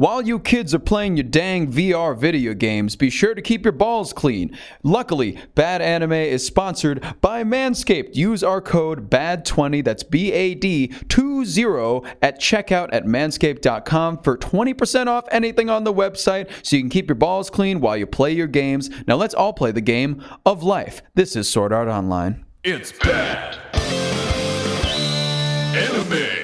While you kids are playing your dang VR video games, be sure to keep your balls clean. Luckily, Bad Anime is sponsored by Manscaped. Use our code BAD20, that's B A D 20 at checkout at manscaped.com for 20% off anything on the website so you can keep your balls clean while you play your games. Now let's all play the game of life. This is Sword Art Online. It's bad. Anime.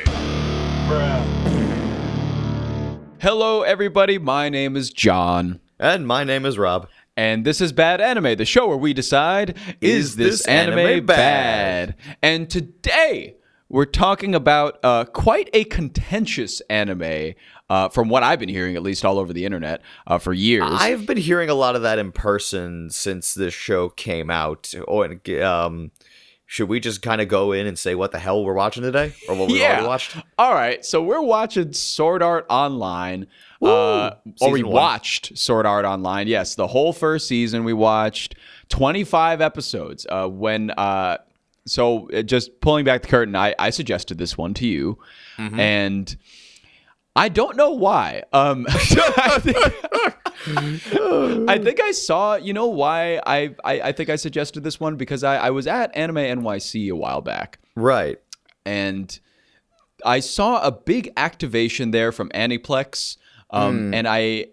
Hello, everybody. My name is John. And my name is Rob. And this is Bad Anime, the show where we decide is, Is this, this anime, anime bad? bad? And today we're talking about uh, quite a contentious anime, uh, from what I've been hearing, at least all over the internet, uh, for years. I've been hearing a lot of that in person since this show came out. Oh, and um, should we just kind of go in and say what the hell we're watching today, or what we already watched? All right, so we're watching Sword Art Online. Uh, or we one. watched Sword Art Online. Yes, the whole first season we watched 25 episodes. Uh, when uh, so uh, just pulling back the curtain, I, I suggested this one to you, Mm-hmm. and I don't know why. Um, I, think, I think I saw. You know why I, I I think I suggested this one because I I was at Anime NYC a while back Right. and I saw a big activation there from Aniplex, um, and I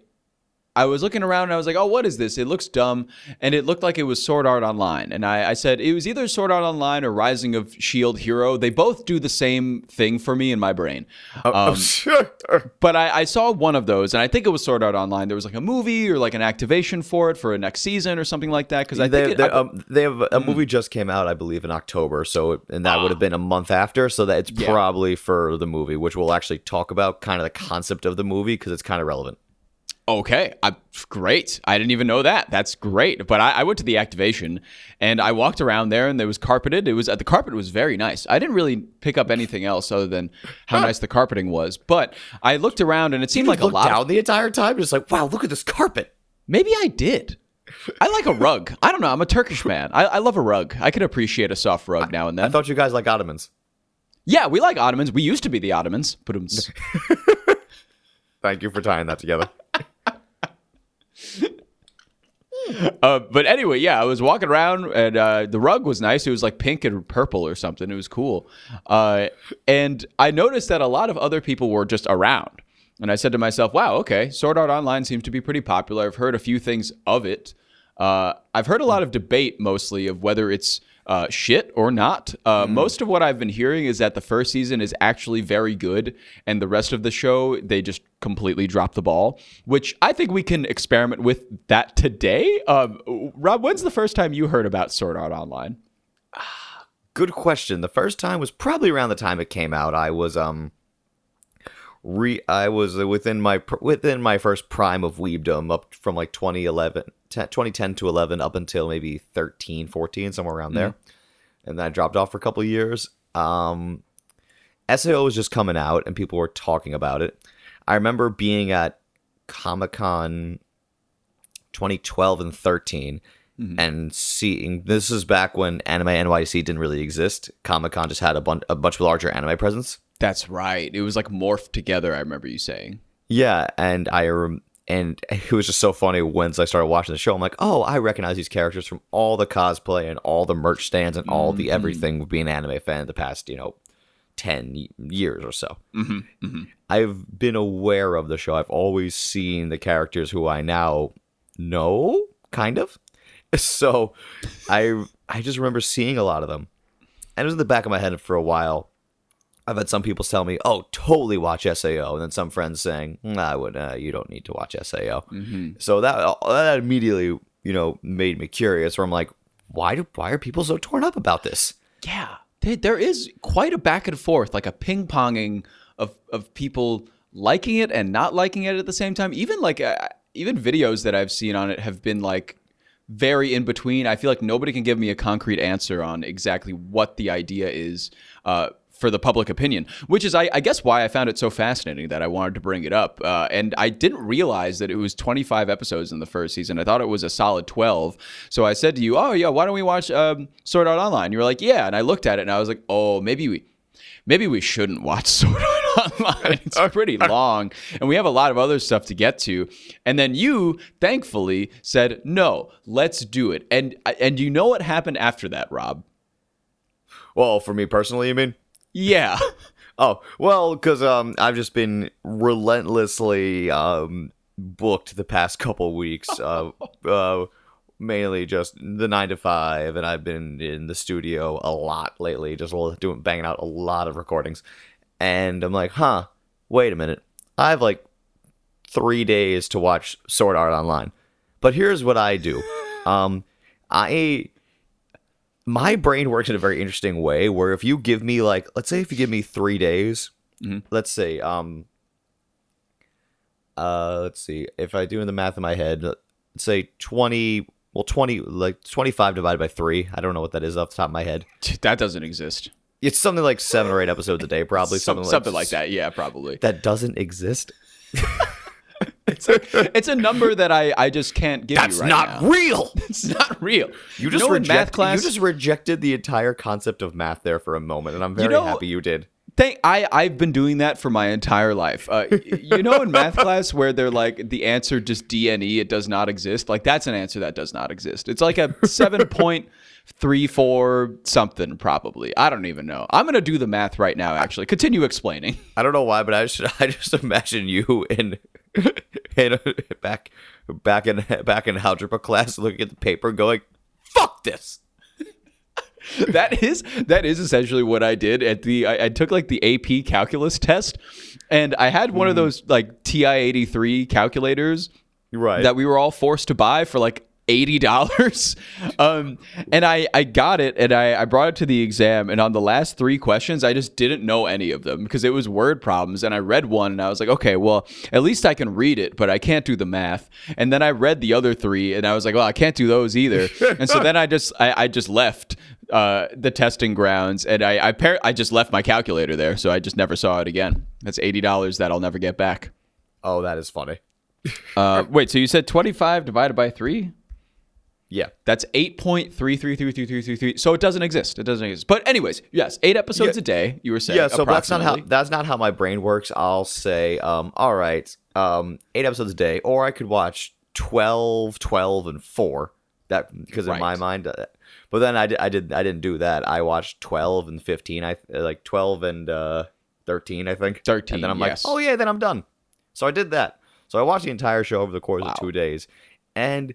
I was looking around and I was like, oh, what is this? It looks dumb, and it looked like it was Sword Art Online, and I, I said it was either Sword Art Online or Rising of Shield Hero. They both do the same thing for me in my brain. Um, but I, I saw one of those, and I think it was Sword Art Online. There was like a movie or like an activation for it for a next season or something like that. Because I they, think it, they, I- um, they have a movie just came out, I believe, in October. So, and that would have been a month after. So that it's Yeah. probably for the movie, which we'll actually talk about, kind of the concept of the movie because it's kind of relevant. Okay, I, great. I didn't even know that. That's great. But I, I went to the activation and I walked around there, and there was carpeted. It was uh, the carpet was very nice. I didn't really pick up anything else other than how nice the carpeting was. But I looked around, and it seemed like a lot. down the entire time, just like, wow, look at this carpet. maybe I did. I like a rug. I don't know. I'm a Turkish man. I, I love a rug. I can appreciate a soft rug now and then. I thought you guys like Ottomans. yeah, we like Ottomans. We used to be the Ottomans. But Thank you for tying that together. Uh, but anyway, yeah, I was walking around and uh, the rug was nice. It was like pink and purple or something. It was cool. Uh, and I noticed that a lot of other people were just around. And I said to myself, wow, okay, Sword Art Online seems to be pretty popular. I've heard a few things of it. Uh, I've heard a lot of debate mostly of whether it's uh, shit or not. Uh, Most of what I've been hearing is that the first season is actually very good, and the rest of the show they just completely drop the ball. Which I think we can experiment with that today. Um, Rob, when's the first time you heard about Sword Art Online? Good question. The first time was probably around the time it came out. I was um re I was within my within my first prime of weebdom up from like 2011 10, 2010 to 11 up until maybe 13 14 somewhere around there. And then I dropped off for a couple of years. Um SAO was just coming out and people were talking about it. I remember being at Comic-Con 2012 and 13 and seeing this is back when Anime NYC didn't really exist. Comic Con just had a, bun- a much larger anime presence. That's right. It was like morphed together. I remember you saying. Yeah, and I rem- and it was just so funny once I started watching the show. I'm like, oh, I recognize these characters from all the cosplay and all the merch stands and all the everything with being an anime fan the past you know ten years or so. Mm-hmm, I've been aware of the show. I've always seen the characters who I now know, kind of. So I I just remember seeing a lot of them. And it was in the back of my head for a while. I've had some people tell me, "Oh, totally watch SAO," and then some friends saying, nah, "I would. Uh, you don't need to watch SAO." Mm-hmm. So that that immediately, you know, made me curious. Where I'm like, "Why do why are people so torn up about this?" Yeah, there, there is quite a back and forth, like a ping ponging of of people liking it and not liking it at the same time. Even like uh, even videos that I've seen on it have been like very in between. I feel like nobody can give me a concrete answer on exactly what the idea is. Uh, for the public opinion, which is, I, I guess, why I found it so fascinating that I wanted to bring it up. Uh, and I didn't realize that it was 25 episodes in the first season. I thought it was a solid 12. So I said to you, "Oh yeah, why don't we watch um, Sword Art Online?" You were like, "Yeah," and I looked at it and I was like, "Oh, maybe we." maybe we shouldn't watch Sword Art Online. It's pretty long, and we have a lot of other stuff to get to. And then you, thankfully, said, "No, let's do it." And and you know what happened after that, Rob? Well, for me personally, you mean? Yeah. Oh well, because um, I've just been relentlessly um booked the past couple weeks. Uh, uh, mainly just the nine to five, and I've been in the studio a lot lately, just doing banging out a lot of recordings. And I'm like, huh, wait a minute, I have like three days to watch Sword Art Online. But here's what I do. Um, I my brain works in a very interesting way where if you give me like let's say if you give me three days Mhm. let's say um uh let's see if i do in the math in my head let's say 20 well 20 like 25 divided by 3 i don't know what that is off the top of my head That doesn't exist. it's something like seven or eight episodes a day probably Some- something, something, like, like that. Yeah, probably. that doesn't exist It's a, it's a number that I, I just can't give that's you right not now. real It's not real. you just know reject, math class. you just rejected the entire concept of math there for a moment and i'm very know- happy you did Thank, I, I've been doing that for my entire life. Uh, you know, in math class where they're like, the answer just DNE, it does not exist. Like, that's an answer that does not exist. It's like a 7.34 something, probably. I don't even know. I'm going to do the math right now, actually. Continue explaining. I don't know why, but I just I just imagine you in in back back in back in algebra class looking at the paper going, "Fuck this." that is that is essentially what I did at the I, I took like the AP calculus test and I had one of mm-hmm. those like TI 83 calculators Right. that we were all forced to buy for like eighty dollars. Um, and I I got it and I, I brought it to the exam and on the last three questions I just didn't know any of them because it was word problems and I read one and I was like okay well at least I can read it but I can't do the math and then I read the other three and I was like well I can't do those either and so then I just I, I just left uh, the testing grounds and I I, par- I just left my calculator there so I just never saw it again. That's eighty dollars that I'll never get back. oh, that is funny. Uh, wait, so you said twenty five divided by three? Yeah. That's 8.333333. So it doesn't exist. It doesn't exist. But anyways, yes, 8 episodes Yeah. a day, you were saying. Yeah, so that's not how that's not how my brain works. I'll say, um, all right, um, eight episodes a day, or I could watch 12, 12, and four. That because in my mind, uh, but then I did, I did I didn't do that. I watched twelve and fifteen. I like twelve and uh, thirteen. I think 13, And then I'm yes. like, oh yeah, then I'm done. So I did that. So I watched the entire show over the course Wow. of two days, and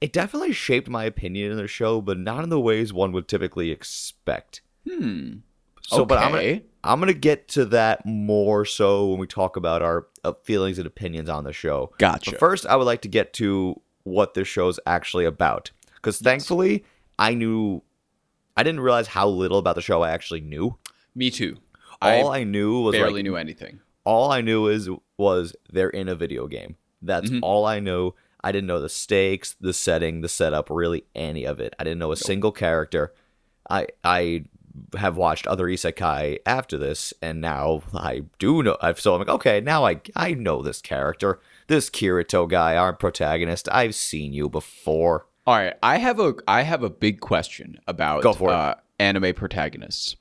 it definitely shaped my opinion in the show, but not in the ways one would typically expect. Hmm. So, but I'm gonna, Okay. I'm gonna get to that more so when we talk about our uh, feelings and opinions on the show. Gotcha. But first, I would like to get to what this show's actually about, because thankfully, I knew, I didn't realize how little about the show I actually knew. Me too. All I I, knew was barely like, knew anything. all I knew is was they're in a video game. That's Mhm. all I knew. I didn't know the stakes, the setting, the setup, really any of it. I didn't know a single character. I I have watched other isekai after this, and now I do know. I've so I'm like, okay, now I I know this character, this Kirito guy, our protagonist. I've seen you before. All right, I have a I have a big question about Go for it. uh, anime protagonists.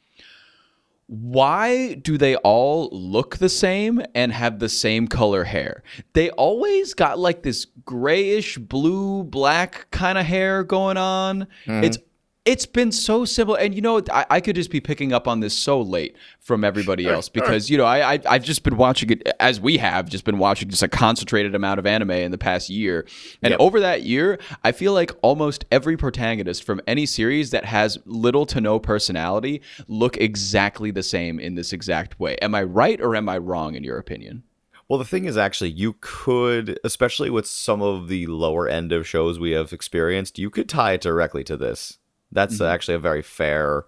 Why do they all look the same and have the same color hair? They always got like this grayish blue black kind of hair going on. It's mm-hmm. It's been so simple, and you know I, I could just be picking up on this so late from everybody else because you know I, I I've just been watching it as we have just been watching just a concentrated amount of anime in the past year, and Yep. over that year I feel like almost every protagonist from any series that has little to no personality look exactly the same in this exact way. Am I right or am I wrong in your opinion? Well, the thing is, actually, you could, especially with some of the lower end of shows we have experienced, you could tie it directly to this. That's actually a very fair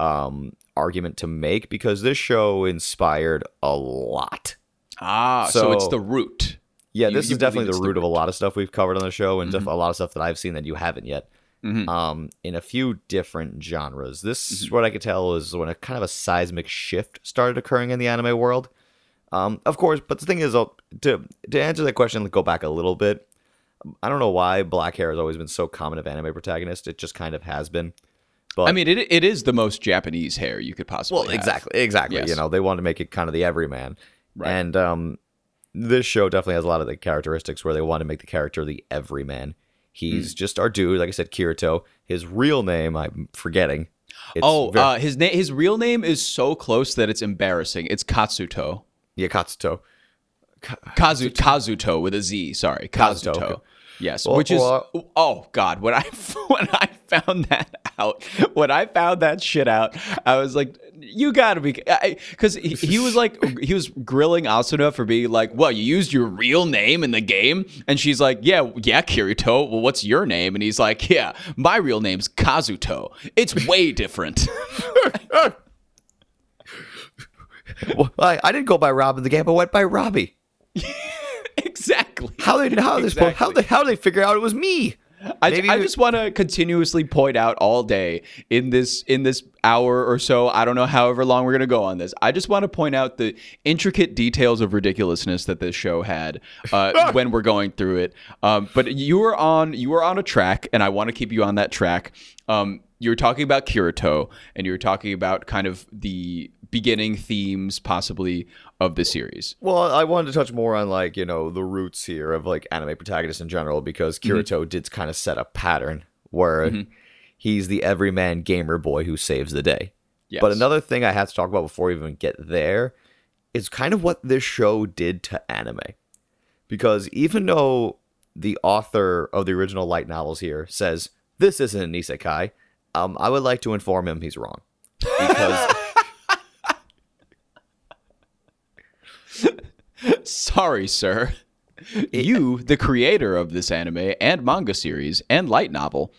um, argument to make because this show inspired a lot. Ah, so, it's the root. Yeah, You- this you is definitely the it's the root of a lot of stuff we've covered on the show, and Mm-hmm. a lot of stuff that I've seen that you haven't yet. Mhm. Um, in a few different genres. This, Mm-hmm. what I could tell, is when a kind of a seismic shift started occurring in the anime world. Um, of course, but the thing is, uh, to to answer that question, go back a little bit. I don't know why black hair has always been so common of anime protagonists. It just kind of has been. But I mean, it it is the most Japanese hair you could possibly. well, have. exactly, exactly. Yes. You know, they want to make it kind of the everyman, Right. and um, this show definitely has a lot of the characteristics where they want to make the character the everyman. He's Hmm. just our dude, like I said, Kirito. His real name, I'm forgetting. It's Oh, ver- uh, his name, his real name is so close that it's embarrassing. It's Katsuto. yeah, Katsuto. Kazu Kazuto with a Z. Sorry, Kazuto, Kazuto. Yes, Well, which is well, uh, oh god. When I when I found that out, when I found that shit out, I was like, you gotta be because he, he was like he was grilling Asuna for being like, well, you used your real name in the game, and she's like, yeah, yeah, Kirito. Well, what's your name? And he's like, yeah, my real name's Kazuto. It's way different. Well, I, I didn't go by Rob in the game. I went by Robbie. exactly. How they did how they Exactly. how they how they figure out it was me? I, Maybe I just want to continuously point out all day in this in this hour or so. I don't know however long we're gonna go on this. I just want to point out the intricate details of ridiculousness that this show had uh, when we're going through it. Um, but you were on you were on a track, and I want to keep you on that track. Um, you were talking about Kirito, and you were talking about kind of the beginning themes, possibly of the series. Well, I wanted to touch more on like you know the roots here of like anime protagonists in general because Kirito did kind of set a pattern where he's the everyman gamer boy who saves the day. Yes. But another thing I have to talk about before we even get there is kind of what this show did to anime. Because even though the author of the original light novels here says this isn't an isekai, um, I would like to inform him he's wrong. Because Sorry, sir. You, the creator of this anime and manga series and light novel,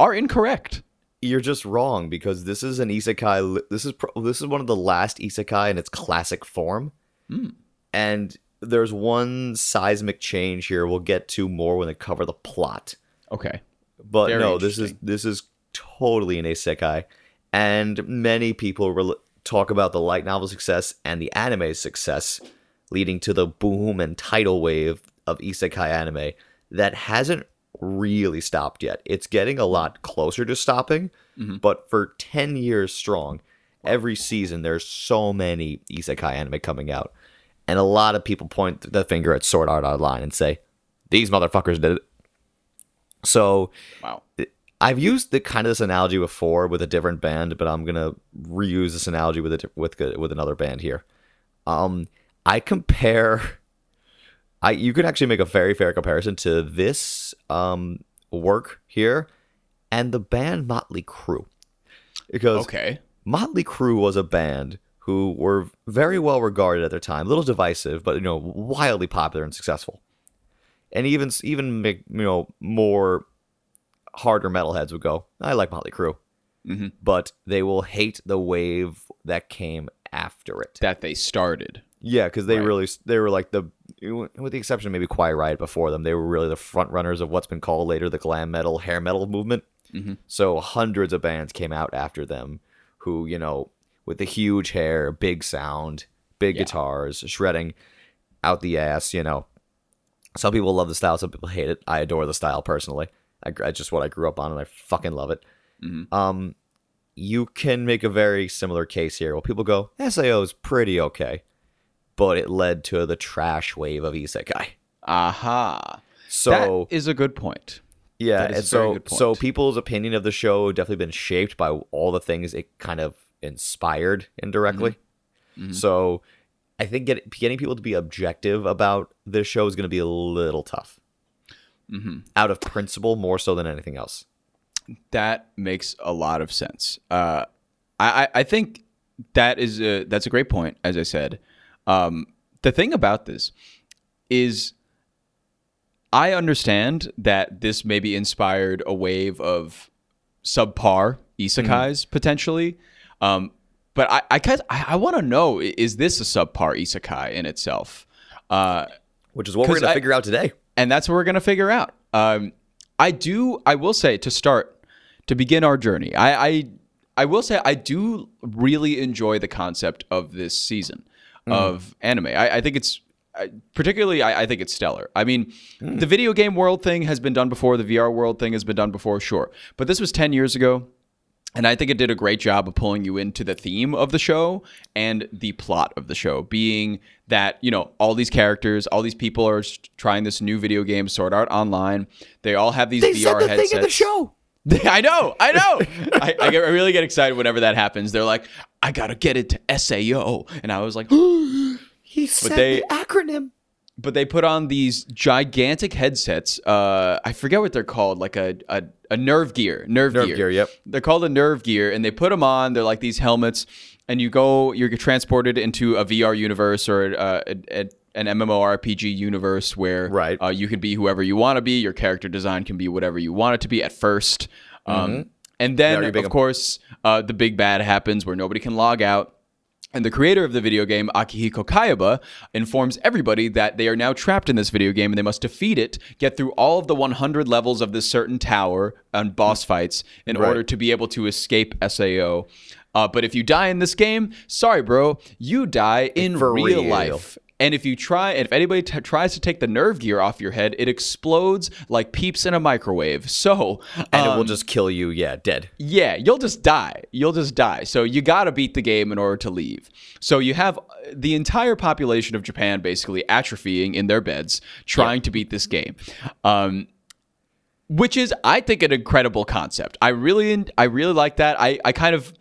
are incorrect. you're just wrong because this is an isekai. This is pro- this is one of the last isekai in its classic form, hmm. and there's one seismic change here. We'll get to more when they cover the plot. Okay. But Very no, this is this is totally an isekai, and many people rel talk about the light novel success and the anime success, leading to the boom and tidal wave of isekai anime that hasn't really stopped yet. It's getting a lot closer to stopping, Mm-hmm. but for ten years strong, every season there's so many isekai anime coming out, and a lot of people point the finger at Sword Art Online and say, "These motherfuckers did it." So Wow. I've used the kind of this analogy before with a different band, but I'm gonna reuse this analogy with a with with another band here. Um, I compare. I you could actually make a very fair comparison to this um work here and the band Motley Crue, because Okay. Motley Crue was a band who were very well regarded at their time, a little divisive, but you know, wildly popular and successful. And even even make, you know more harder metalheads would go, I like Motley Crue, Mhm. but they will hate the wave that came after it. That they started. Yeah, because they Right. really they were like the with the exception of maybe Quiet Riot before them, they were really the front runners of what's been called later the glam metal, hair metal movement. Mhm. So hundreds of bands came out after them, who you know with the huge hair, big sound, big Yeah. guitars, shredding out the ass. You know, some people love the style, some people hate it. I adore the style personally. I, it's just what I grew up on, and I fucking love it. Mhm. Um, you can make a very similar case here. Well, people go, Sao is pretty okay, but it led to the trash wave of isekai. Aha. So that is a good point. yeah, and so so people's opinion of the show definitely been shaped by all the things it kind of inspired indirectly. Mhm. So I think get, getting people to be objective about this show is going to be a little tough. hmm Out of principle, more so than anything else. That makes a lot of sense. Uh, I, I I think that is a, that's a great point. As I said, um, the thing about this is, I understand that this maybe inspired a wave of subpar isekais potentially. Um, but I I, I, want to know: is this a subpar isekai in itself? Uh, Which is what we're going to figure out today. and that's what we're going to figure out. Um, I do. I will say to start to begin our journey. I, I I will say I do really enjoy the concept of this season Mm. of anime. I, I think it's I- particularly. I, I think it's stellar. I mean, hmm. the video game world thing has been done before. The VR world thing has been done before, sure. But this was ten years ago. And I think it did a great job of pulling you into the theme of the show and the plot of the show, being that, you know, all these characters, all these people are trying this new video game, Sword Art Online. They all have these They VR said the headsets. thing in the show. I know, I know. I, I, get, I really get excited whenever that happens. They're like, I gotta get it to SAO, and I was like, He said they- the acronym. but they put on these gigantic headsets. Uh, I forget what they're called, like a a, a nerve gear, nerve, Nerve gear. gear, yep. They're called a nerve gear, and they put them on. They're like these helmets, and you go, you're transported into a VR universe or uh, a, a, an MMORPG universe where Right. uh, you can be whoever you want to be. Your character design can be whatever you want it to be at first. Um, And then, of course, uh, the big bad happens where nobody can log out. And the creator of the video game, Akihiko Kayaba, informs everybody that they are now trapped in this video game and they must defeat it, get through all of the 100 levels of this certain tower and boss fights in Right. order to be able to escape SAO. Uh, but if you die in this game, sorry, bro, you die in For real real. life. And if you try, and if anybody t- tries to take the nerve gear off your head, it explodes like peeps in a microwave. So, And it um, will just kill you, yeah, dead. yeah, you'll just die. You'll just die. So you got to beat the game in order to leave. So you have uh, the entire population of Japan basically atrophying in their beds trying to beat this game. Um, which is I think an incredible concept. I really I really like that. I I kind of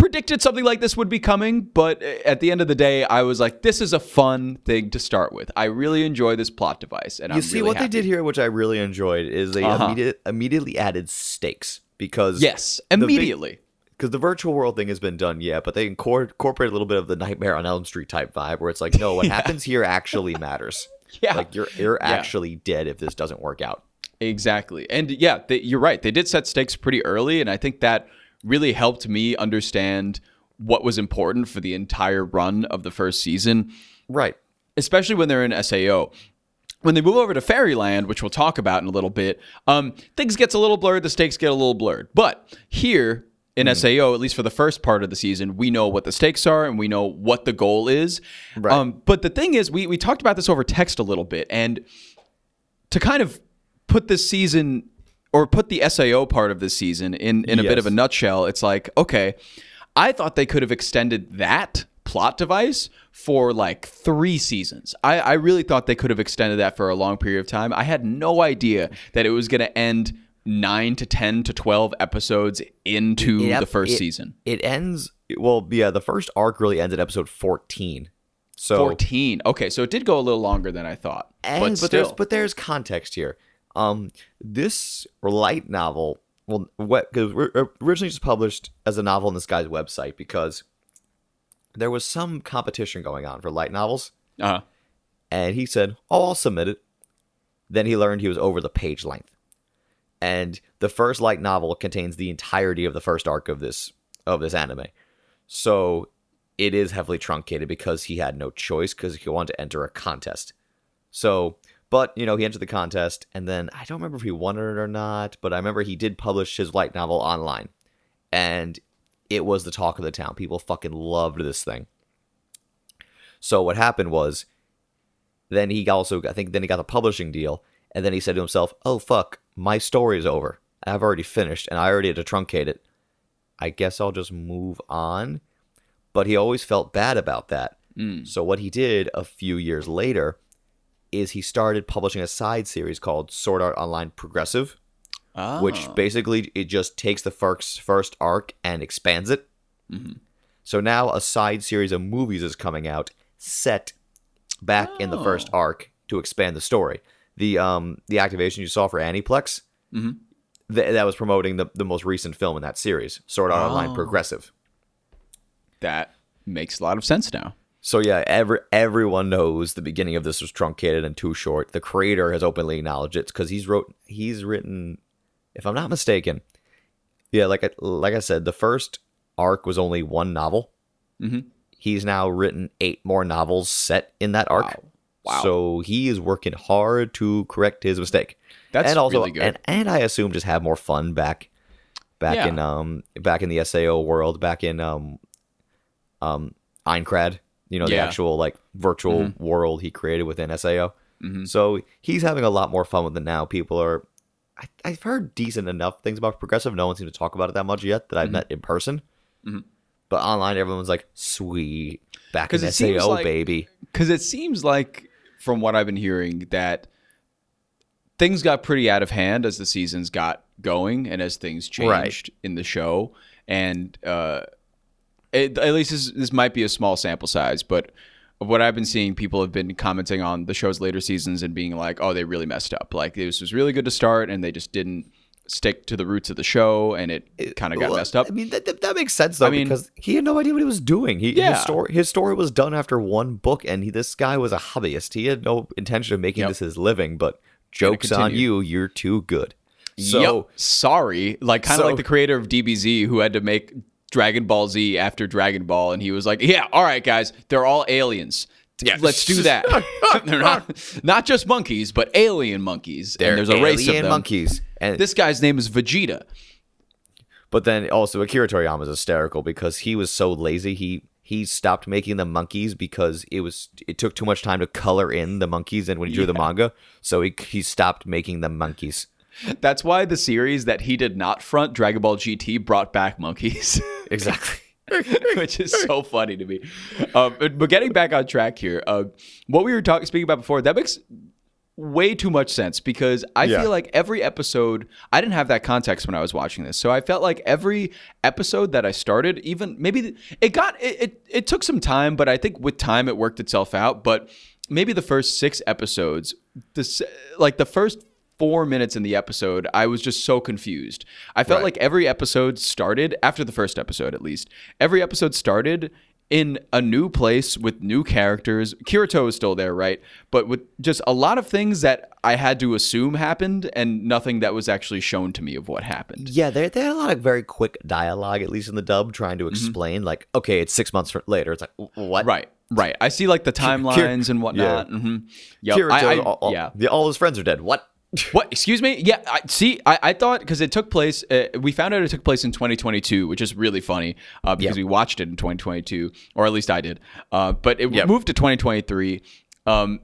predicted something like this would be coming, but at the end of the day, I was like, this is a fun thing to start with. I really enjoy this plot device, and You I'm see really what happy. they did here, which I really enjoyed, is they Uh-huh. immediate, immediately added stakes because Yes, immediately. because the virtual world thing has been done, yeah, but they incor- incorporate a little bit of the Nightmare on Elm Street type vibe, where it's like, no, what happens here actually matters. Yeah. like you're you're Yeah. actually dead if this doesn't work out. Exactly. And yeah, they, you're right. They did set stakes pretty early. And I think that really helped me understand what was important for the entire run of the first season, Right. especially when they're in SAO. When they move over to Fairyland, which we'll talk about in a little bit, um, things gets a little blurred. The stakes get a little blurred. But here in SAO, at least for the first part of the season, we know what the stakes are and we know what the goal is. Right. Um, but the thing is, we we talked about this over text a little bit, and to kind of put this season or put the SAO part of this season in in a bit of a nutshell, it's like okay, I thought they could have extended that plot device for like three seasons. I, I really thought they could have extended that for a long period of time. I had no idea that it was going to end nine to ten to twelve episodes into the first it- season. It ends well, yeah, the first arc really ends at episode 14. So Fourteen. Okay, so it did go a little longer than I thought, And, but but, still. there's but there's context here. Um, this light novel, well, what because originally just published as a novel on this guy's website because there was some competition going on for light novels, uh-huh. and he said, "Oh, I'll submit it." Then he learned he was over the page length, and the first light novel contains the entirety of the first arc of this of this anime, so it is heavily truncated because he had no choice because he wanted to enter a contest. So, but you know, he entered the contest, and then I don't remember if he won it or not, but I remember he did publish his light novel online, and it was the talk of the town. People fucking loved this thing. So what happened was, then he also, I think, then he got the publishing deal, and then he said to himself, "Oh fuck, my story's over. I've already finished, and I already had to truncate it. I guess I'll just move on." But he always felt bad about that. Mm. So what he did a few years later is he started publishing a side series called Sword Art Online Progressive, which Oh. basically it just takes the first first arc and expands it. So now a side series of movies is coming out set back in the first arc to expand the story. The um the activation you saw for Aniplex, Mhm. th- that was promoting the, the most recent film in that series, Sword Art Online Oh. Progressive. that makes a lot of sense now. So yeah, every everyone knows the beginning of this was truncated and too short. The creator has openly acknowledged it because he's wrote he's written, if I'm not mistaken, yeah, like I, like I said, the first arc was only one novel. Mhm. He's now written eight more novels set in that arc. Wow. Wow. So he is working hard to correct his mistake. That's and also, really good. And, and I assume just have more fun back, back Yeah. in um back in the Sao world, back in um um Aincrad, you know, the Yeah. Mm-hmm. actual like virtual world he created within Sao. So he's having a lot more fun with it now. People are I, I've heard decent enough things about Progressive. No one seems to talk about it that much yet that I've met in person. But online, everyone's like, "Sweet, back in Sao, like- baby." because it seems like from what I've been hearing that things got pretty out of hand as the seasons got going and as things changed Right. in the show and uh it, at least this, this might be a small sample size but of what I've been seeing people have been commenting on the show's later seasons and being like oh they really messed up like this was really good to start and they just didn't stick to the roots of the show and it kind of got Well, messed up I mean, that, that, that makes sense though, I mean- because he had no idea what he was doing. He, Yeah. his story, his story was done after one book, and he, this guy was a hobbyist. He had no intention of making Yep. this his living. But jokes on you, you're too good. So Yep. sorry, like kind of so- like the creator of DBZ who had to make Dragon Ball Z after Dragon Ball, and he was like, "Yeah, all right, guys, they're all aliens. Yeah. let's do that. they're not not just monkeys, but alien monkeys. they're and there's a race of them. monkeys, and This guy's name is Vegeta. But then also Akira Toriyama is hysterical because he was so lazy. He he stopped making the monkeys because it was it took too much time to color in the monkeys and when he drew the manga. So he he stopped making the monkeys. That's why the series that he did not front, Dragon Ball GT, brought back monkeys. Exactly. which is so funny to me. But, but getting back on track here, uh, what we were talking speaking about before that makes way too much sense because I Yeah. feel like every episode I didn't have that context when I was watching this, so I felt like every episode that I started, even maybe it got it, it it took some time, but I think with time it worked itself out. But maybe the first six episodes, this like the first four minutes in the episode, I was just so confused. I felt Right. like every episode started after the first episode, at least. Every episode started in a new place with new characters. Kirito is still there, right? But with just a lot of things that I had to assume happened and nothing that was actually shown to me of what happened. Yeah, they they had a lot of very quick dialogue, at least in the dub, trying to explain like, okay, it's six months later. It's like what? Right, right. I see like the timelines and whatnot. hmm Yep. Kirito, I, I- all, all- yeah. the- all his friends are dead. What? What? Excuse me? Yeah. I, see, I, I thought because it took place. Uh, we found out it took place in 2022, which is really funny uh, because Yeah. we watched it in 2022, or at least I did. Uh, but it moved to 2023, um,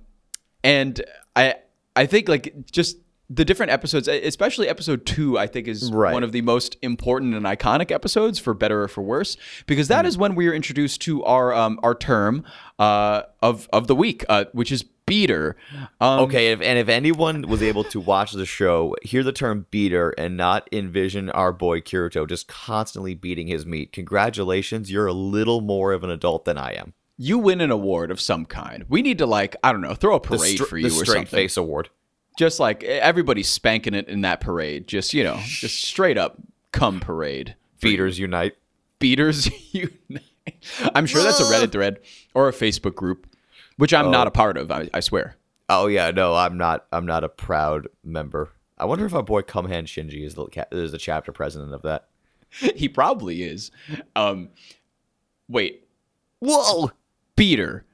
and I I think like just the different episodes, especially episode two, I think is Right. one of the most important and iconic episodes for better or for worse, because that Mm. is when we are introduced to our um, our term uh, of of the week, uh, which is beater. Um, Okay, if, and if anyone was able to watch the show, hear the term beater, and not envision our boy Kirito just constantly beating his meat, congratulations, you're a little more of an adult than I am. you win an award of some kind. We need to like I don't know, throw a parade str- for you the or straight something. face award. Just like everybody's spanking it in that parade. Just you know, just straight up cum parade. Beaters unite. Beaters unite. I'm sure that's a Reddit thread or a Facebook group, which I'm not a part of. I, I swear. Oh yeah, no, I'm not. I'm not a proud member. I wonder if our boy Cumhan Shinji is the is the chapter president of that. he probably is. Um, wait, Whoa! beater.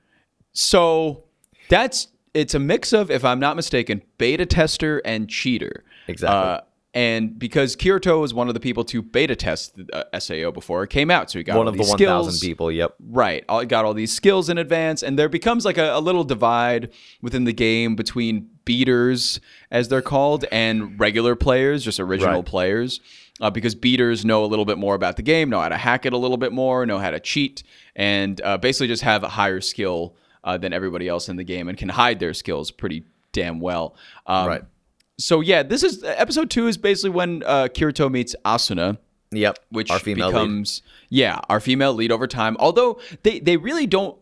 So that's it's a mix of, if I'm not mistaken, beta tester and cheater. Exactly. Uh, and because Kirito was one of the people to beta test the uh, SAO before it came out, so he got One all of the one thousand people. Yep. Right. I got all these skills in advance, and there becomes like a, a little divide within the game between beaters, as they're called, and regular players, just original Right. players. Uh, because beaters know a little bit more about the game, know how to hack it a little bit more, know how to cheat, and uh, basically just have a higher skill uh, than everybody else in the game and can hide their skills pretty damn well. Um, Right. So, yeah, this is episode two is basically when uh, Kirito meets Asuna Yep. which our female lead. becomes yeah our female lead over time although they they really don't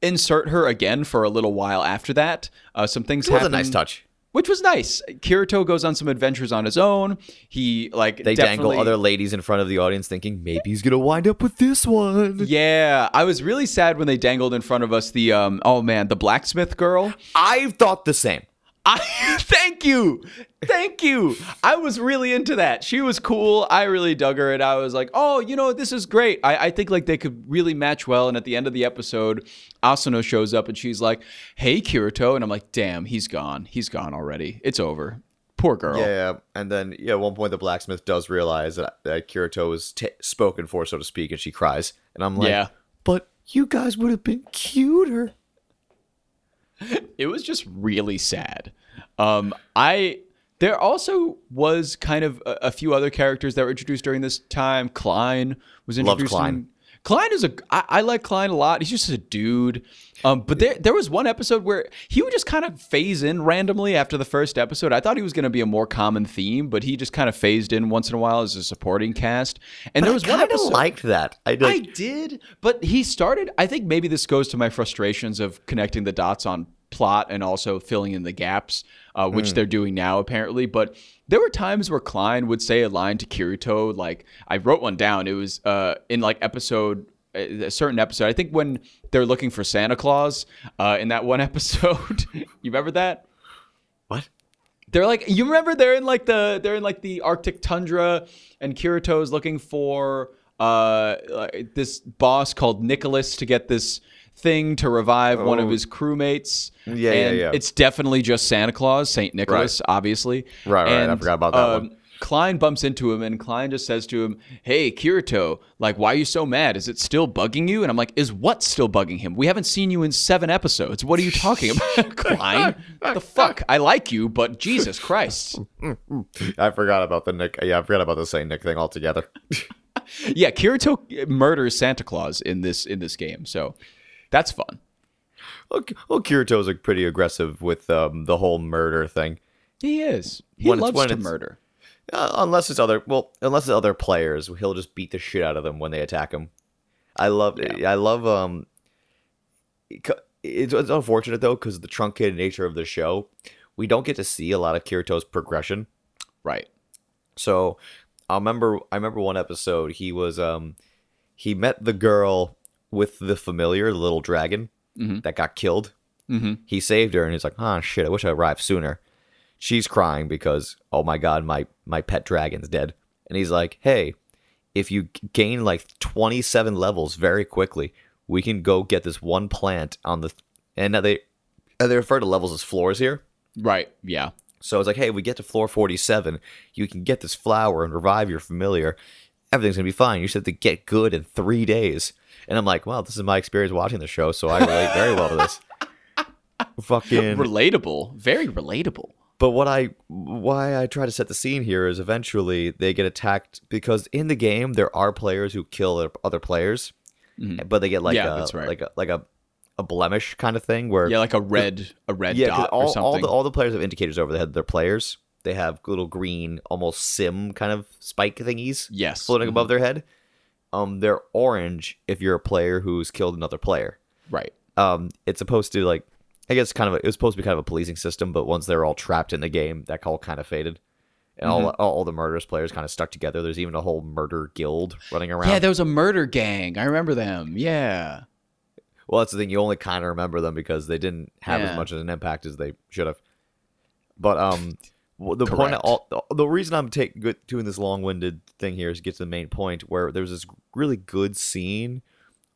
insert her again for a little while after that uh, some things It was a nice touch. Which was nice kirito goes on some adventures on his own he like They dangle other ladies in front of the audience, thinking maybe he's gonna wind up with this one. yeah i was really sad when they dangled in front of us the um oh man the blacksmith girl I thought the same. I thank you. Thank you. I was really into that. She was cool. I really dug her and I was like, oh, you know, this is great. I, I think like they could really match well. And at the end of the episode, Asuna shows up and she's like, Hey Kirito. And I'm like, damn, he's gone. He's gone already. It's over. Poor girl. Yeah, and then yeah, at one point the blacksmith does realize that, that Kirito is t- spoken for, so to speak, and she cries, and I'm like, Yeah. but you guys would have been cuter. it was just really sad. Um, I There also was kind of a, a few other characters that were introduced during this time. Klein was introduced. Klein. in- Klein is a. I, I like Klein a lot. He's just a dude. Um, but there there was one episode where he would just kind of phase in randomly after the first episode. I thought he was going to be a more common theme, but he just kind of phased in once in a while as a supporting cast. And there was I one kind of episode. liked that. I I did. did, but he started. I think maybe this goes to my frustrations of connecting the dots on plot and also filling in the gaps, uh, which they're doing now apparently. But there were times where Klein would say a line to Kirito. Like I wrote one down. It was uh, in like episode a certain episode. I think when they're looking for Santa Claus uh, in that one episode. you remember that? what? They're like you remember they're in like the they're in like the Arctic tundra and Kirito is looking for uh like, this boss called Nicholas to get this thing to revive one of Oh. his crewmates. Yeah, yeah, and yeah. It's definitely just Santa Claus, Saint Nicholas, obviously. Right, right, I forgot about that um, one. Klein bumps into him and Klein just says to him, Hey, Kirito, like, why are you so mad? Is it still bugging you? And I'm like, Is what still bugging him? We haven't seen you in seven episodes. What are you talking about, Klein? the fuck? I like you, but Jesus Christ. I forgot about the Nick. Yeah, I forgot about the Saint Nick thing altogether. Yeah, Kirito murders Santa Claus in this in this game, so that's fun. well, well, Kirito's like pretty aggressive with um, the whole murder thing. He is. He When loves to murder. Uh, unless it's other, well, unless it's other players, he'll just beat the shit out of them when they attack him. I love, I love, um, it's, it's unfortunate though because the truncated nature of the show, we don't get to see a lot of Kirito's progression. Right. So I remember, I remember one episode he was, um, he met the girl with the familiar, the little dragon Mhm. that got killed. Mm-hmm. He saved her, and he's like, "Oh shit! I wish I arrived sooner." She's crying because, oh my god, my my pet dragon's dead. And he's like, "Hey, if you gain like 27 levels very quickly, we can go get this one plant on the." And now they and they refer to levels as floors here. Right. Yeah. So it's like, hey, we get to floor 47, you can get this flower and revive your familiar. Everything's gonna be fine. You just have to get good in three days. And I'm like, well, this is my experience watching the show, so I relate very well to this. Fucking Relatable. Very relatable. but what I why I try to set the scene here is eventually they get attacked because in the game there are players who kill other- players, but they get like Mm-hmm. Yeah, a right. like a like a, a blemish kind of thing where Yeah, like a red a red yeah dot all, or all the all the players have indicators over the head of their players. They have little green, almost sim kind of spike thingies yes. floating Mhm. above their head. Um, they're orange if you're a player who's killed another player Right. um, it's supposed to like I guess kind of a, it was supposed to be kind of a policing system, but once they're all trapped in the game, that all kind of faded, and all, Mm-hmm. all all the murderous players kind of stuck together. There's even a whole murder guild running around. Yeah, there was a murder gang. I remember them. Yeah. well, that's the thing. You only kind of remember them because they didn't have Yeah. as much of an impact as they should have. But um, well, the point, Correct. all, the, the reason I'm taking good doing this long-winded thing here is to get to the main point where there's this really good scene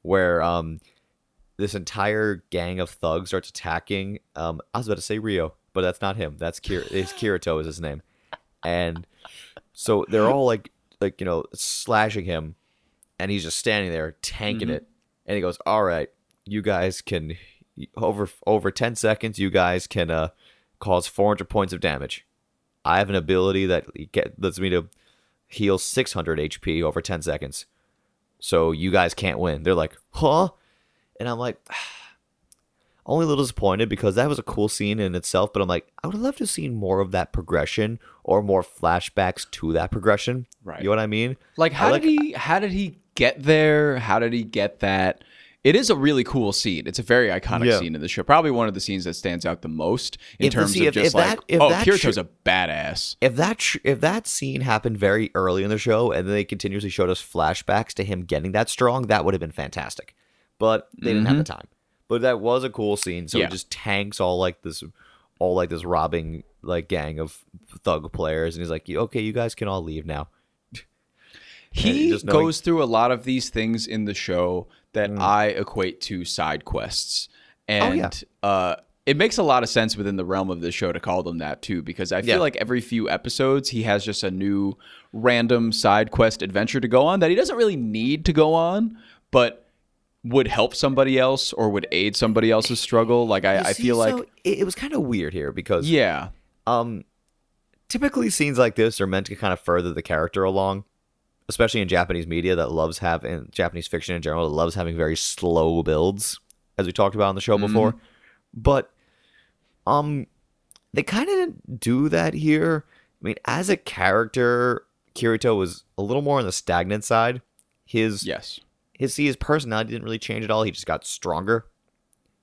where um this entire gang of thugs starts attacking. Um, I was about to say Rio, but that's not him. That's Kir- it's Kirito is his name, and so they're all like like you know slashing him, and he's just standing there tanking Mhm. it, and he goes, "All right, you guys can over over ten seconds. You guys can uh cause 400 points of damage. I have an ability that get lets me to heal 600 HP over 10 seconds. So you guys can't win. They're like, huh? And I'm like, only a little disappointed because that was a cool scene in itself. But I'm like, I would love to see more of that progression or more flashbacks to that progression. Right. You know what I mean? Like how I like- did he how did he get there? How did he get that? It is a really cool scene. It's a very iconic Yeah. scene in the show. Probably one of the scenes that stands out the most in If terms see, of if- just if like, that- oh, that Kirito's sh- a badass. If that sh- if that scene happened very early in the show and then they continuously showed us flashbacks to him getting that strong, that would have been fantastic. But they didn't have the time. But that was a cool scene. So Mm-hmm. Yeah. it just tanks all like this, all like this robbing like gang of thug players, and he's like, "Okay, you guys can all leave now." He goes through a lot of these things in the show that Mm. I equate to side quests. And Oh, yeah. uh, it makes a lot of sense within the realm of the show to call them that too, because I feel Yeah. like every few episodes he has just a new random side quest adventure to go on that he doesn't really need to go on, but would help somebody else or would aid somebody else's struggle. Like I, You I feel like so it, it was kind of weird here because yeah. um typically scenes like this are meant to kind of further the character along, especially in Japanese media that loves having Japanese fiction in general that loves having very slow builds, as we talked about on the show before. But um, they kind of didn't do that here. I mean, as a character, Kirito was a little more on the stagnant side. His Yes. his see his personality didn't really change at all. He just got stronger,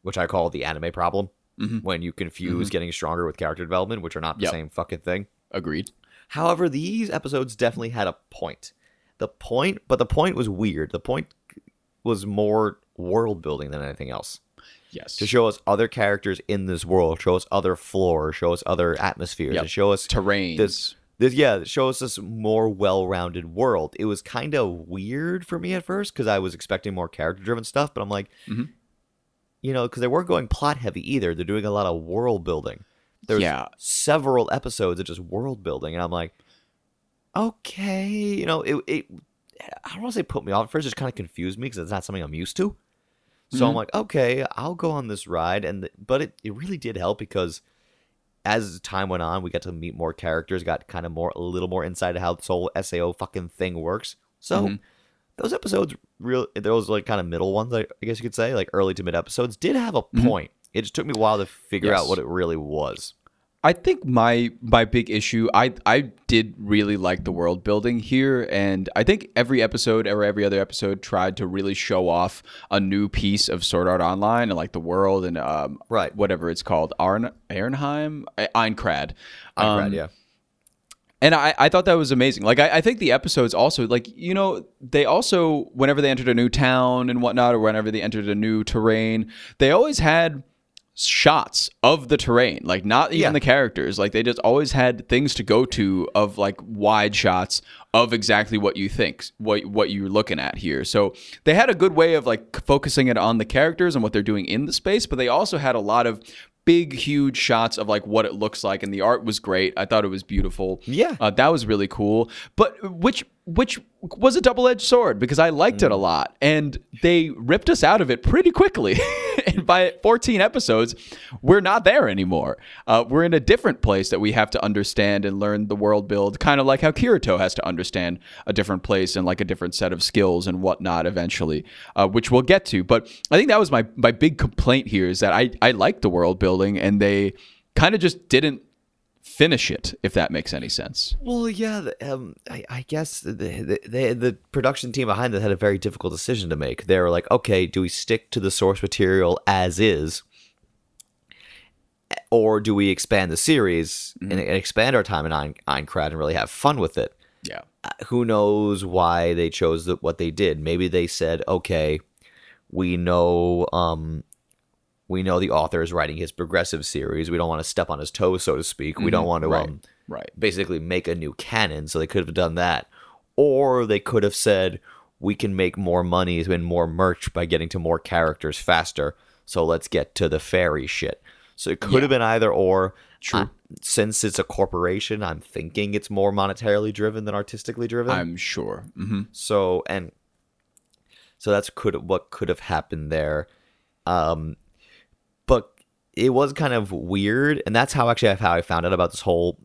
which I call the anime problem. Mhm. When you confuse getting stronger with character development, which are not the Yep. same fucking thing. Agreed. However, these episodes definitely had a point. The point, but the point was weird. The point was more world building than anything else. Yes. To show us other characters in this world, show us other floor, show us other atmospheres, Yep. show us terrain. this this yeah show us this more well-rounded world it was kind of weird for me at first because i was expecting more character-driven stuff but i'm like Mhm. you know because they weren't going plot heavy either they're doing a lot of world building there's Yeah. several episodes of just world building and i'm like okay you know it, it i don't want to say put me off at first it just kind of confused me because it's not something i'm used to so i'm Mhm. like okay i'll go on this ride and th- but it, it really did help because as time went on, we got to meet more characters, got kind of more a little more insight of how this whole SAO fucking thing works. So Mhm. those episodes, real those like kind of middle ones, I I guess you could say, like early to mid episodes, did have a Mhm. point. It just took me a while to figure out what it really was. I think my my big issue I I did really like the world building here and I think every episode or every other episode tried to really show off a new piece of Sword Art Online and like the world and um Right. whatever it's called Arn Arnheim I- Aincrad. Um, yeah. And I, I thought that was amazing. Like I, I think the episodes also like you know they also whenever they entered a new town and whatnot or whenever they entered a new terrain they always had shots of the terrain like not even Yeah. the characters. Like they just always had things to go to of like wide shots of exactly what you think what what you're looking at here. So they had a good way of like focusing it on the characters and what they're doing in the space but they also had a lot of big huge shots of like what it looks like and the art was great. I thought it was beautiful. Yeah. uh, that was really cool. But which which was a double-edged sword because i liked it a lot and they ripped us out of it pretty quickly. And by 14 episodes we're not there anymore. Uh, we're in a different place that we have to understand and learn the world build kind of like how kirito has to understand a different place and like a different set of skills and whatnot eventually uh, which we'll get to. But i think that was my my big complaint here is that i i like the world building and they kind of just didn't finish it if that makes any sense Well, yeah. Um, I, I guess the, the the the production team behind it had a very difficult decision to make. They were like, okay, do we stick to the source material as is, or do we expand the series and, and expand our time in Ein- Aincrad and really have fun with it? yeah Uh, Who knows why they chose the, what they did? Maybe they said, okay, we know um, we know the author is writing his progressive series. We don't want to step on his toes, so to speak. We don't want to right um, right basically make a new canon, so they could have done that. Or they could have said, we can make more money and more merch by getting to more characters faster, so let's get to the fairy shit. So it could Yeah. have been either or. True. I- since it's a corporation, I'm thinking it's more monetarily driven than artistically driven. i'm sure hmm So and so that's could what could have happened there. Um it was kind of weird and that's how actually how I found out about this whole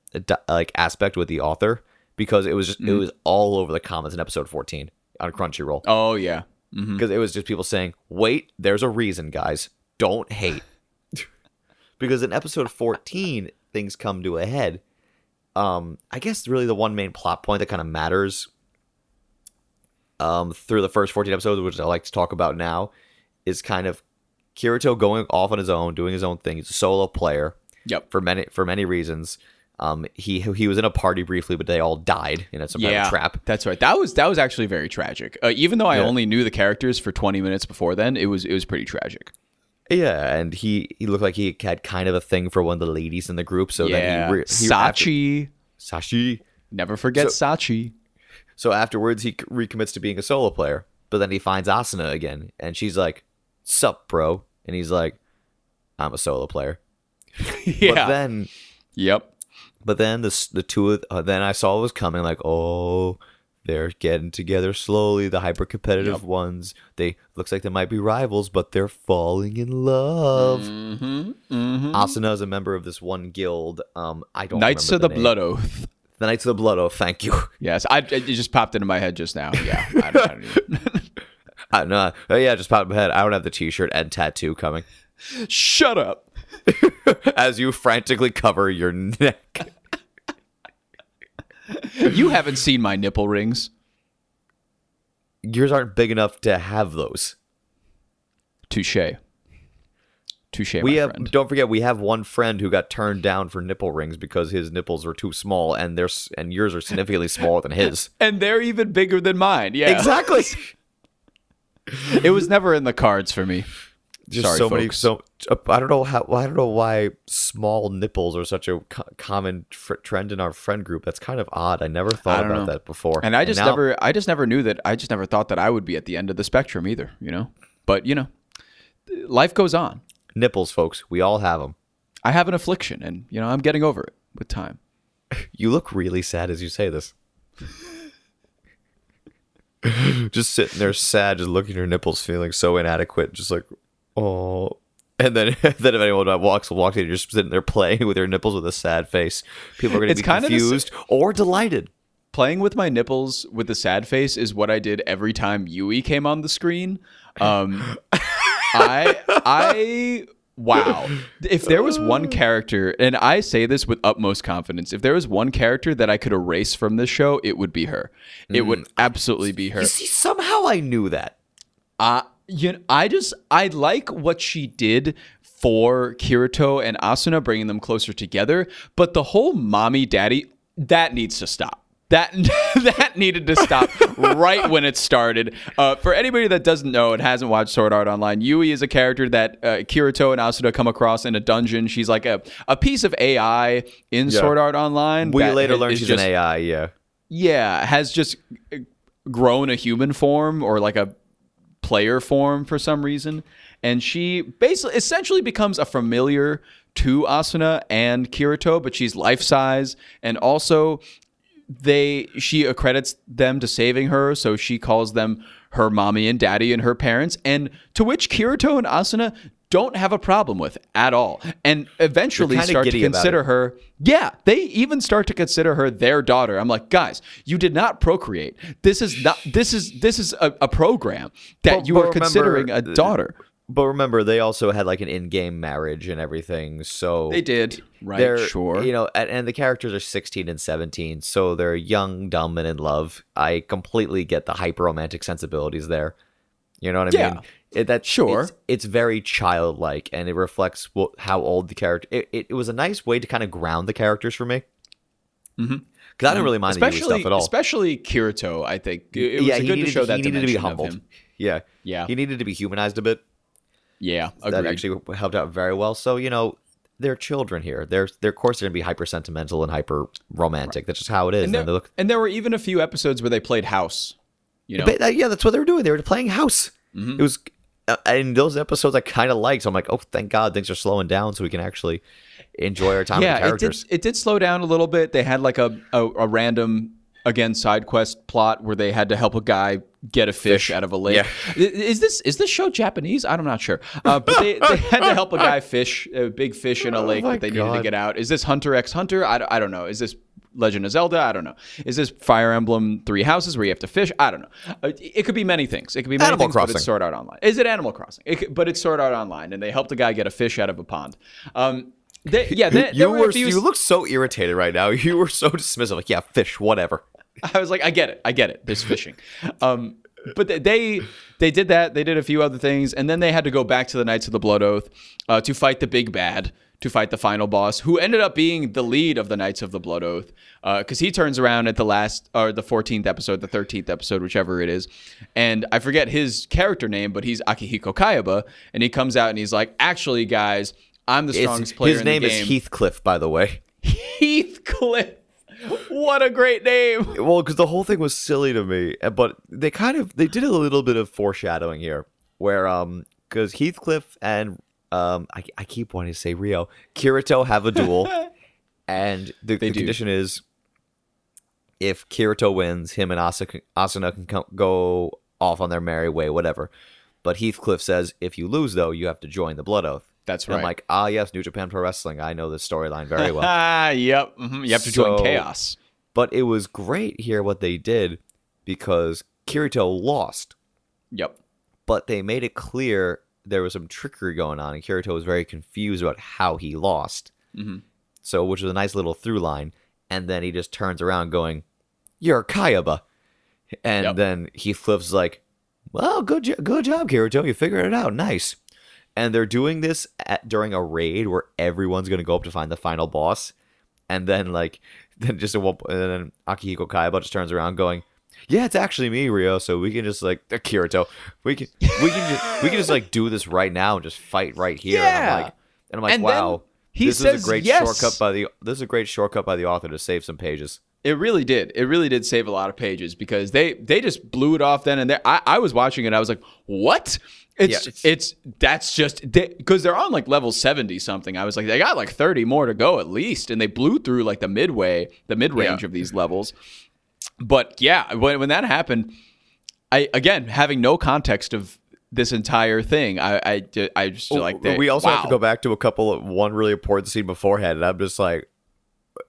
like aspect with the author because it was just it was all over the comments in episode 14 on Crunchyroll oh yeah because it was just people saying, "Wait, there's a reason, guys. Don't hate." because in episode 14, things come to a head. Um, I guess really the one main plot point that kind of matters um through the first 14 episodes, which I like to talk about now, is kind of Kirito going off on his own, doing his own thing. He's a solo player yep for many for many reasons. Um, he he was in a party briefly, but they all died in some kind of trap. that's right that was that was actually very tragic uh, even though i Yeah. only knew the characters for 20 minutes before then it was it was pretty tragic Yeah, and he he looked like he had kind of a thing for one of the ladies in the group. So yeah then he, re- he after- sachi never forget So- sachi So afterwards, he recommits to being a solo player, but then he finds Asuna again, and she's like, "Sup, bro?" And he's like, "I'm a solo player." yeah But then, yep but then the the two of uh, then I saw it was coming. Like, oh, They're getting together slowly. The hyper competitive Yep. ones. They looks like they might be rivals, but they're falling in love. Mm-hmm. Mm-hmm. Asuna is a member of this one guild. Um, I don't know. Knights of remember the. Blood Oath. The Knights of the Blood Oath. Thank you. Yes, I it just popped into my head just now. Yeah, I don't, I don't even. I no, oh yeah, just popped my head. I don't have the T-shirt and tattoo coming. Shut up. As you frantically cover your neck. You haven't seen my nipple rings. Yours aren't big enough to have those. Touche. Touche, we have. friend. Don't forget, we have one friend who got turned down for nipple rings because his nipples are too small, and they're and yours are significantly smaller than his. And they're even bigger than mine. Yeah. Exactly. It was never in the cards for me. Just Sorry, so many. folks. So uh, I don't know how. I don't know why small nipples are such a co- common fr- trend in our friend group. That's kind of odd. I never thought don't about know. that before. And I just now- never I just never knew that I just never thought that I would be at the end of the spectrum either, you know? But, you know, life goes on. nipples, folks. We all have them. I have an affliction and, you know, I'm getting over it with time. You look really sad as you say this. just sitting there sad, just looking at your nipples, feeling so inadequate, just like, oh. And then, then if anyone walks walks in, you're just sitting there playing with your nipples with a sad face. People are going to be kind of the confused or delighted. Playing with my nipples with the sad face is what I did every time Yui came on the screen. Um I I wow. If there was one character and I say this with utmost confidence, if there was one character that I could erase from this show, it would be her. It would absolutely be her. You see, somehow I knew that. Uh, you know, I just I like what she did for Kirito and Asuna, bringing them closer together. But the whole mommy daddy that needs to stop. That that needed to stop right when it started. Uh, for anybody that doesn't know and hasn't watched Sword Art Online, Yui is a character that uh, Kirito and Asuna come across in a dungeon. She's like a, a piece of AI in Sword Art Online. We later is learned she's just- an AI. Yeah. yeah, has just uh, grown a human form or like a player form for some reason. And she basically essentially becomes a familiar to Asuna and Kirito, but she's life size. And also they she accredits them to saving her, so she calls them her mommy and daddy and her parents, and to which Kirito and Asuna don't have a problem with at all. And eventually start to consider her yeah, they even start to consider her their daughter. I'm like, guys, you did not procreate. This is not. This is this is a, a program that But- you but are remember, considering a uh, daughter. But remember, they also had like an in-game marriage and everything. So They did, right? Sure. you know and, and the characters are 16 and 17 so they're young dumb and in love i completely get the hyper romantic sensibilities there you know what i Yeah. mean it, that Sure. it's, it's very childlike and it reflects what, how old the character it, it, it was a nice way to kind of ground the characters for me because i didn't really mind the Mm-hmm. especially stuff at all especially Kirito. I think it, it was yeah good he to show that he needed to be humbled yeah Yeah. he needed to be humanized a bit Yeah, that actually helped out very well. So you know, they're children here. They're they're of course they're gonna be hyper sentimental and hyper romantic. That's just how it is. and, And there, they look, and there were even a few episodes where they played house. You know, but that- yeah, that's what they were doing. They were playing house. Mm-hmm. It was uh, in those episodes I kind of liked. So I'm like, oh, thank God things are slowing down so we can actually enjoy our time yeah, with the it did. characters. It did slow down a little bit. They had like a, a a random again side quest plot where they had to help a guy get a fish, out of a lake. Yeah. Is this is this show Japanese? I'm not sure. Uh, but they, they had to help a guy fish a big fish in a lake Oh that they needed to get out. Is this Hunter X Hunter? I, don't- I don't know. Is this Legend of Zelda? I don't know. Is this Fire Emblem Three Houses where you have to fish? I don't know. Uh, it could be many things. It could be many Animal things, but Crossing. it's Sword Art Online. Is it Animal Crossing? It could, but it's Sword Art Online, and they helped a guy get a fish out of a pond. Um, they, yeah, they, you were, were you look so irritated right now. You were so dismissive. Like, yeah, fish, whatever. I was like, I get it, I get it. There's fishing, um, but they- they did that. They did a few other things, and then they had to go back to the Knights of the Blood Oath uh, to fight the big bad, to fight the final boss, who ended up being the lead of the Knights of the Blood Oath, because he turns around at the last or the 14th episode, the 13th episode, whichever it is, and I forget his character name, but he's Akihiko Kayaba, and he comes out and he's like, actually, guys. I'm the It's- strongest player his in the name is. Heathcliff, by the way. Heathcliff. What a great name. Well, because the whole thing was silly to me, uh, but they kind of they did a little bit of foreshadowing here, where um, because Heathcliff and um, I, I keep wanting to say Rio, Kirito have a duel, and the, the condition is if Kirito wins, him and Asa- Asuna can co- go off on their merry way, whatever. But Heathcliff says, if you lose, though, you have to join the Blood Oath. That's And right. I'm like, ah, yes, New Japan Pro Wrestling. I know this storyline very well. Ah, yep. mhm, You have to join chaos. but it was great here what they did because Kirito lost, Yep. but they made it clear there was some trickery going on, and Kirito was very confused about how he lost. Mhm. So, which was a nice little through line. And then he just turns around going, You're a Kayaba. And Yep. then flips, like, Well, good, jo- good job, Kirito. You figured it out. Nice. And they're doing this at, during a raid where everyone's going to go up to find the final boss. And then, like, then just a, and then Akihiko Kayaba just turns around going, yeah, it's actually me, Rio. So we can just like uh, Kirito, we can we can just we can just like do this right now and just fight right here. And Yeah. I'm like, and I'm like, And wow, he this says is a great yes. shortcut by the this is a great shortcut by the author to save some pages. It really did. It really did save a lot of pages because they they just blew it off then and there. I, I was watching it. I was like, what? It's Yeah, it's, it's- that's just because they, are on like level seventy something. I was like, they got like thirty more to go at least, and they blew through like the midway, the mid range Yeah. of these levels. But yeah, when when that happened, I again having no context of this entire thing, I I, I just like they, we also have to go back to a couple of one really important scene beforehand, and I'm just like,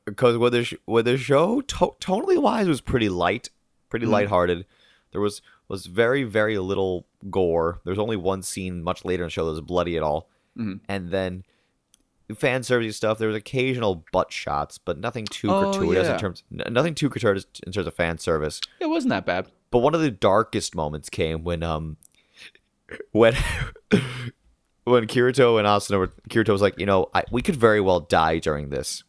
because when the sh- when the show to- tonally wise was pretty light, pretty Mm-hmm. lighthearted. There was was very very little gore. There's only one scene much later in the show that was bloody at all, Mhm. and then fan service stuff. There was occasional butt shots, but nothing too Oh, gratuitous yeah. in terms nothing too gratuitous in terms of fan service. It wasn't that bad. But one of the darkest moments came when um when when Kirito and Asuna were Kirito was like, you know, I, we could very well die during this.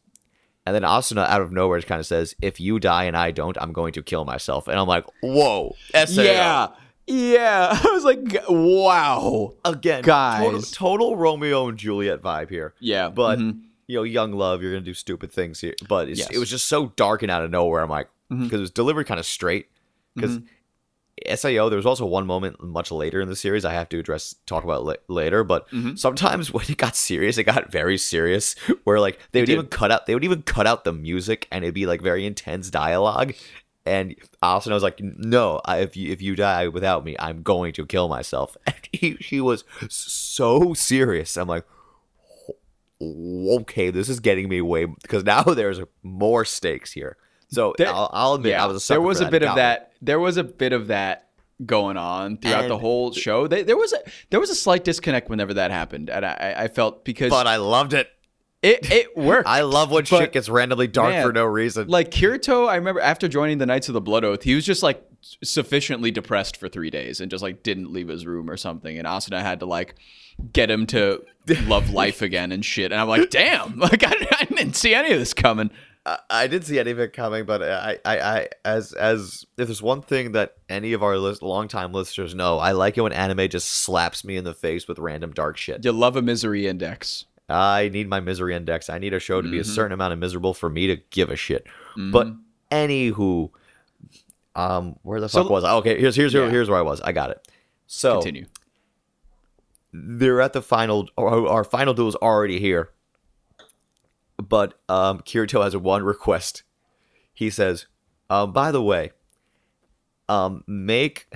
And then Asuna out of nowhere just kind of says, if you die and I don't, I'm going to kill myself. And I'm like, whoa. SAO. Yeah, yeah. I was like, wow. Again, Guys. Total, total Romeo and Juliet vibe here. Yeah, But mhm. you know, young love, you're gonna do stupid things here. But it's, Yes. it was just so dark and out of nowhere. I'm like, because Mhm. it was delivered kind of straight. Because SAO, there was also one moment much later in the series I have to address, talk about la- later. But Mhm. sometimes when it got serious, it got very serious. Where like they would even cut out, they would even cut out the music, and it'd be like very intense dialogue. And Asuna was like, "No, I, if you if you die without me, I'm going to kill myself." And he he was so serious. I'm like, okay, this is getting me way because now there's more stakes here. So There- I'll, I'll admit, I was a there was a bit of that. There was a bit of that going on throughout the whole show. They, there was a there was a slight disconnect whenever that happened, and I, I felt because but I loved it. it it worked. I love when But, shit gets randomly dark man, for no reason. like Kirito, I remember after joining the Knights of the Blood Oath, he was just like sufficiently depressed for three days and just like didn't leave his room or something. And Asuna had to like get him to love life again and shit. And I'm like, damn, like I, I didn't see any of this coming. I, I didn't see any of it coming, but I, I, I, as, as if there's one thing that any of our list, longtime listeners know, I like it when anime just slaps me in the face with random dark shit. You love a misery index. I need my misery index. I need a show to be a Mhm. certain amount of miserable for me to give a shit. But Mhm. anywho, um, where the So- fuck was I? Okay, here's here's Yeah. here's where I was. I got it. So continue. they're at the final. Our, our final duel is already here. But um, Kirito has one request. He says, um, "By the way, um, make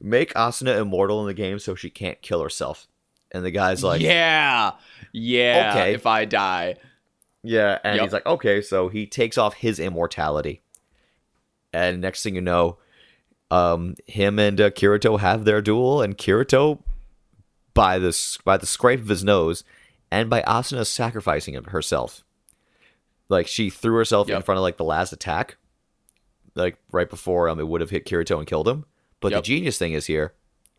make Asuna immortal in the game so she can't kill herself." And the guy's like, yeah, yeah. Okay. If I die, Yeah, and Yep. he's like, okay, so he takes off his immortality, and next thing you know, um, him and uh, Kirito have their duel, and Kirito, by the by the scrape of his nose, and by Asuna sacrificing herself, like she threw herself in front of like the last attack, like right before um it would have hit Kirito and killed him. But Yep. the genius thing is here,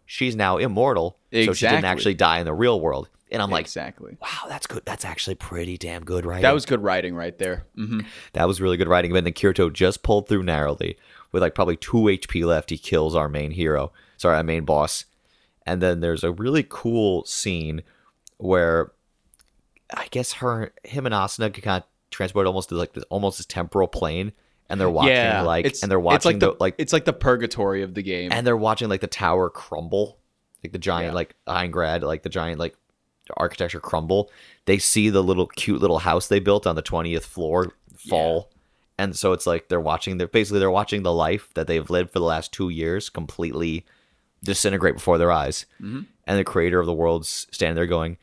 she's now immortal, so she didn't actually die in the real world. And I'm like, exactly. wow, that's good. That's actually pretty damn good, right? That was good writing right there. hmm That was really good writing. But then Kirito just pulled through narrowly with like probably two HP left. He kills our main hero, sorry, our main boss. And then there's a really cool scene where I guess her, him, and Asuna can kind of transport almost to like this, almost this temporal plane, and they're watching yeah, like, it's, and they're watching it's like the, the like, it's like the purgatory of the game. and they're watching like the tower crumble, like the giant Yeah. like Aincrad, like the giant like architecture crumble. They see the little cute little house they built on the twentieth floor fall, and so it's like they're watching. They're basically they're watching the life that they've lived for the last two years completely disintegrate before their eyes. Mm-hmm. And the creator of the world's standing there going,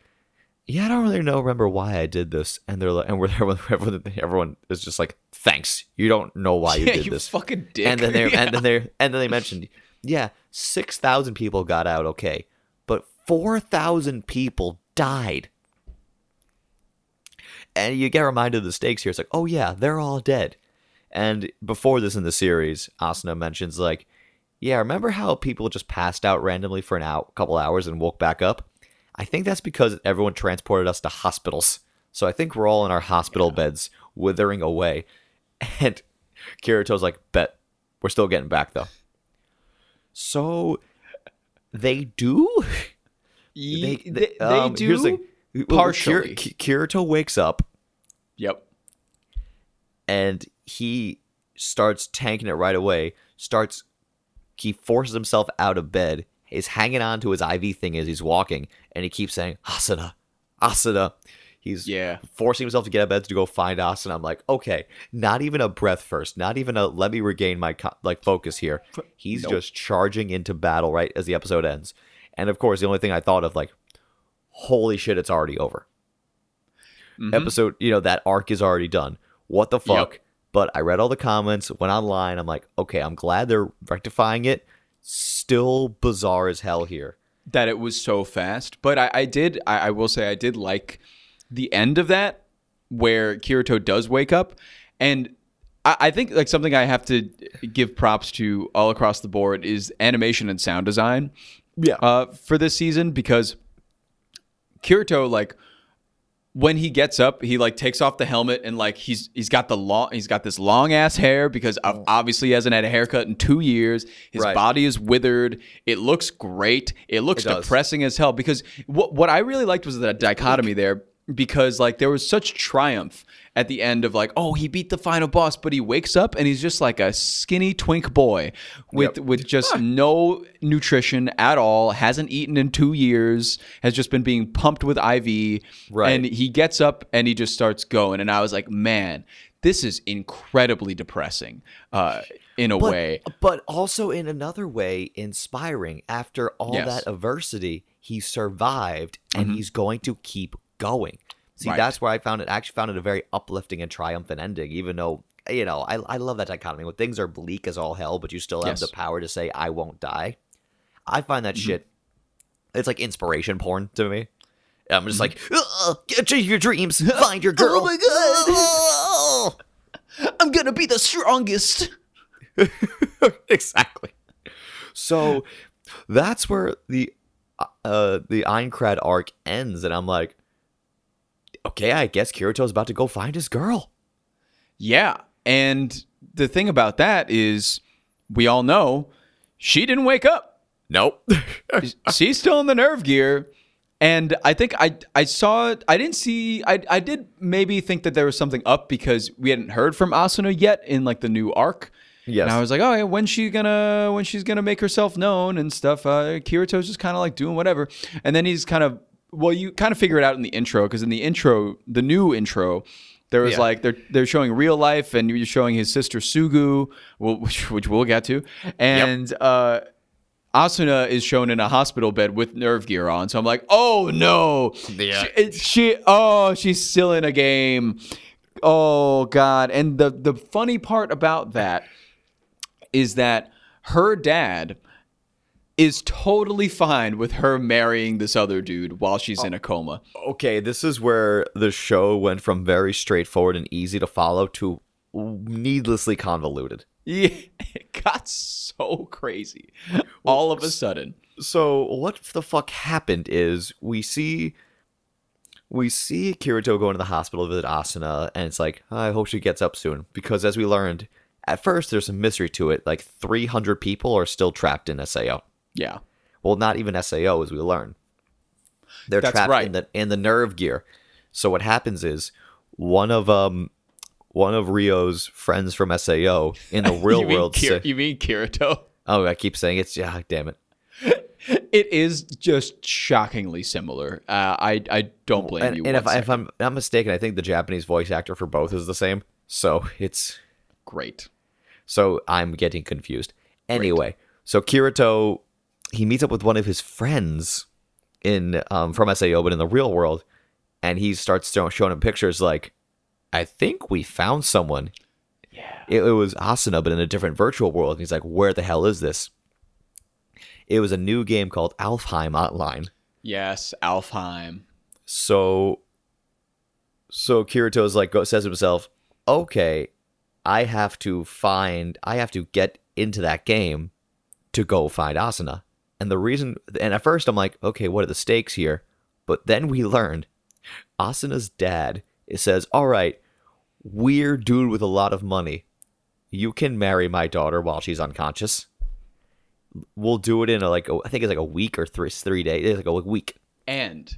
"Yeah, I don't really know. Remember why I did this?" And they're like, and we're there. with Everyone, everyone is just like, "Thanks. You don't know why you yeah, did you this." fucking dick. and then they Yeah. and then they and then they mentioned, yeah, six thousand people got out okay, but four thousand people died. And you get reminded of the stakes here. It's like, oh yeah, they're all dead. And before this in the series, Asuna mentions like, yeah, remember how people just passed out randomly for an hour, couple hours and woke back up? I think that's because everyone transported us to hospitals. So I think we're all in our hospital beds, withering away. And Kirito's like, bet we're still getting back though. So they do. They, they, they um, do here's the thing. Well, partially. Kirito wakes up Yep. and he starts tanking it right away. Starts, he forces himself out of bed. Is hanging on to his IV thing as he's walking, and he keeps saying Asuna, Asuna. He's Yeah. forcing himself to get out of bed to go find Asuna. I'm like, okay, not even a breath first, not even a let me regain my co- like focus here. He's Nope. just charging into battle right as the episode ends. And of course, the only thing I thought of like, holy shit, it's already over. Mhm. Episode, you know, that arc is already done. What the fuck? Yep. But I read all the comments, went online. I'm like, okay, I'm glad they're rectifying it. Still bizarre as hell here. that it was so fast. But I, I did, I, I will say, I did like the end of that where Kirito does wake up. And I, I think like something I have to give props to all across the board is animation and sound design Yeah. uh, for this season because Kirito, like, when he gets up, he like takes off the helmet and like he's he's got the long he's got this long ass hair because ob- mm. obviously he hasn't had a haircut in two years. His Right. body is withered. It looks great. It looks It depressing as hell because what what I really liked was the dichotomy there because like there was such triumph at the end of like oh he beat the final boss but he wakes up and he's just like a skinny twink boy with Yep. with just no nutrition at all hasn't eaten in 2 years has just been being pumped with IV Right. and he gets up and he just starts going and I was like man this is incredibly depressing uh in a but, way but also in another way inspiring. After all Yes. that adversity, he survived and he's going to keep going. See, Right. that's where I found it. Actually, found it a very uplifting and triumphant ending. Even though you know, I I love that dichotomy when things are bleak as all hell, but you still have Yes. the power to say I won't die. I find that Mm-hmm. shit. It's like inspiration porn to me. I'm Mm-hmm. just like, "Ugh, achieve your dreams, find your girl. Oh my God. I'm going to be the strongest exactly. So that's where the uh the Aincrad arc ends, and I'm like, okay, I guess Kirito's about to go find his girl. Yeah. And the thing about that is, we all know she didn't wake up. Nope. She's still in the nerve gear. And I think I I saw it, I didn't see I I did maybe think that there was something up because we hadn't heard from Asuna yet in like the new arc. yes. And I was like, oh, yeah, when's she gonna when she's gonna make herself known and stuff? Uh, Kirito's just kind of like doing whatever, and then he's kind of well, you kind of figure it out in the intro because in the intro, the new intro, there was Yeah. like they're they're showing real life and you're showing his sister Sugu, which which we'll get to, and uh, Asuna is shown in a hospital bed with nerve gear on. So I'm like, oh no, Yeah. she, she oh she's still in a game. Oh god, and the the funny part about that is that her dad is totally fine with her marrying this other dude while she's in a coma. Oh, okay, this is where the show went from very straightforward and easy to follow to needlessly convoluted. Yeah, it got so crazy all of a sudden. so what the fuck happened is we see we see Kirito go into the hospital to visit Asuna, and it's like I hope she gets up soon because as we learned at first, there's some mystery to it. Like 300 people are still trapped in Sao. Yeah. Well, not even Sao, as we learn. They're That's trapped right. in the in the nerve gear. So what happens is one of um one of Rio's friends from Sao in the real you mean world. Kir- sa- you mean Kirito? oh, I keep saying it's yeah, damn it. It is just shockingly similar. Uh, I I don't blame and, you. and if, I, if. I'm not mistaken, I think the Japanese voice actor for both is the same. So it's Great. So I'm getting confused. Anyway, so Kirito he meets up with one of his friends in um, from Sao, but in the real world, and he starts show- showing him pictures like, I think we found someone. Yeah. It, it was Asuna, but in a different virtual world. And he's like, where the hell is this? It was a new game called Alfheim Online. Yes, Alfheim. So, so Kirito's like go, says to himself, "Okay, I have to find, I have to get into that game to go find Asuna." And the reason, and at first I'm like, "Okay, what are the stakes here?" But then we learned Asuna's dad. It says, "All right, weird dude with a lot of money. You can marry my daughter while she's unconscious." We'll do it in a, like a, I think it's like a week or three three days. It's like a week. And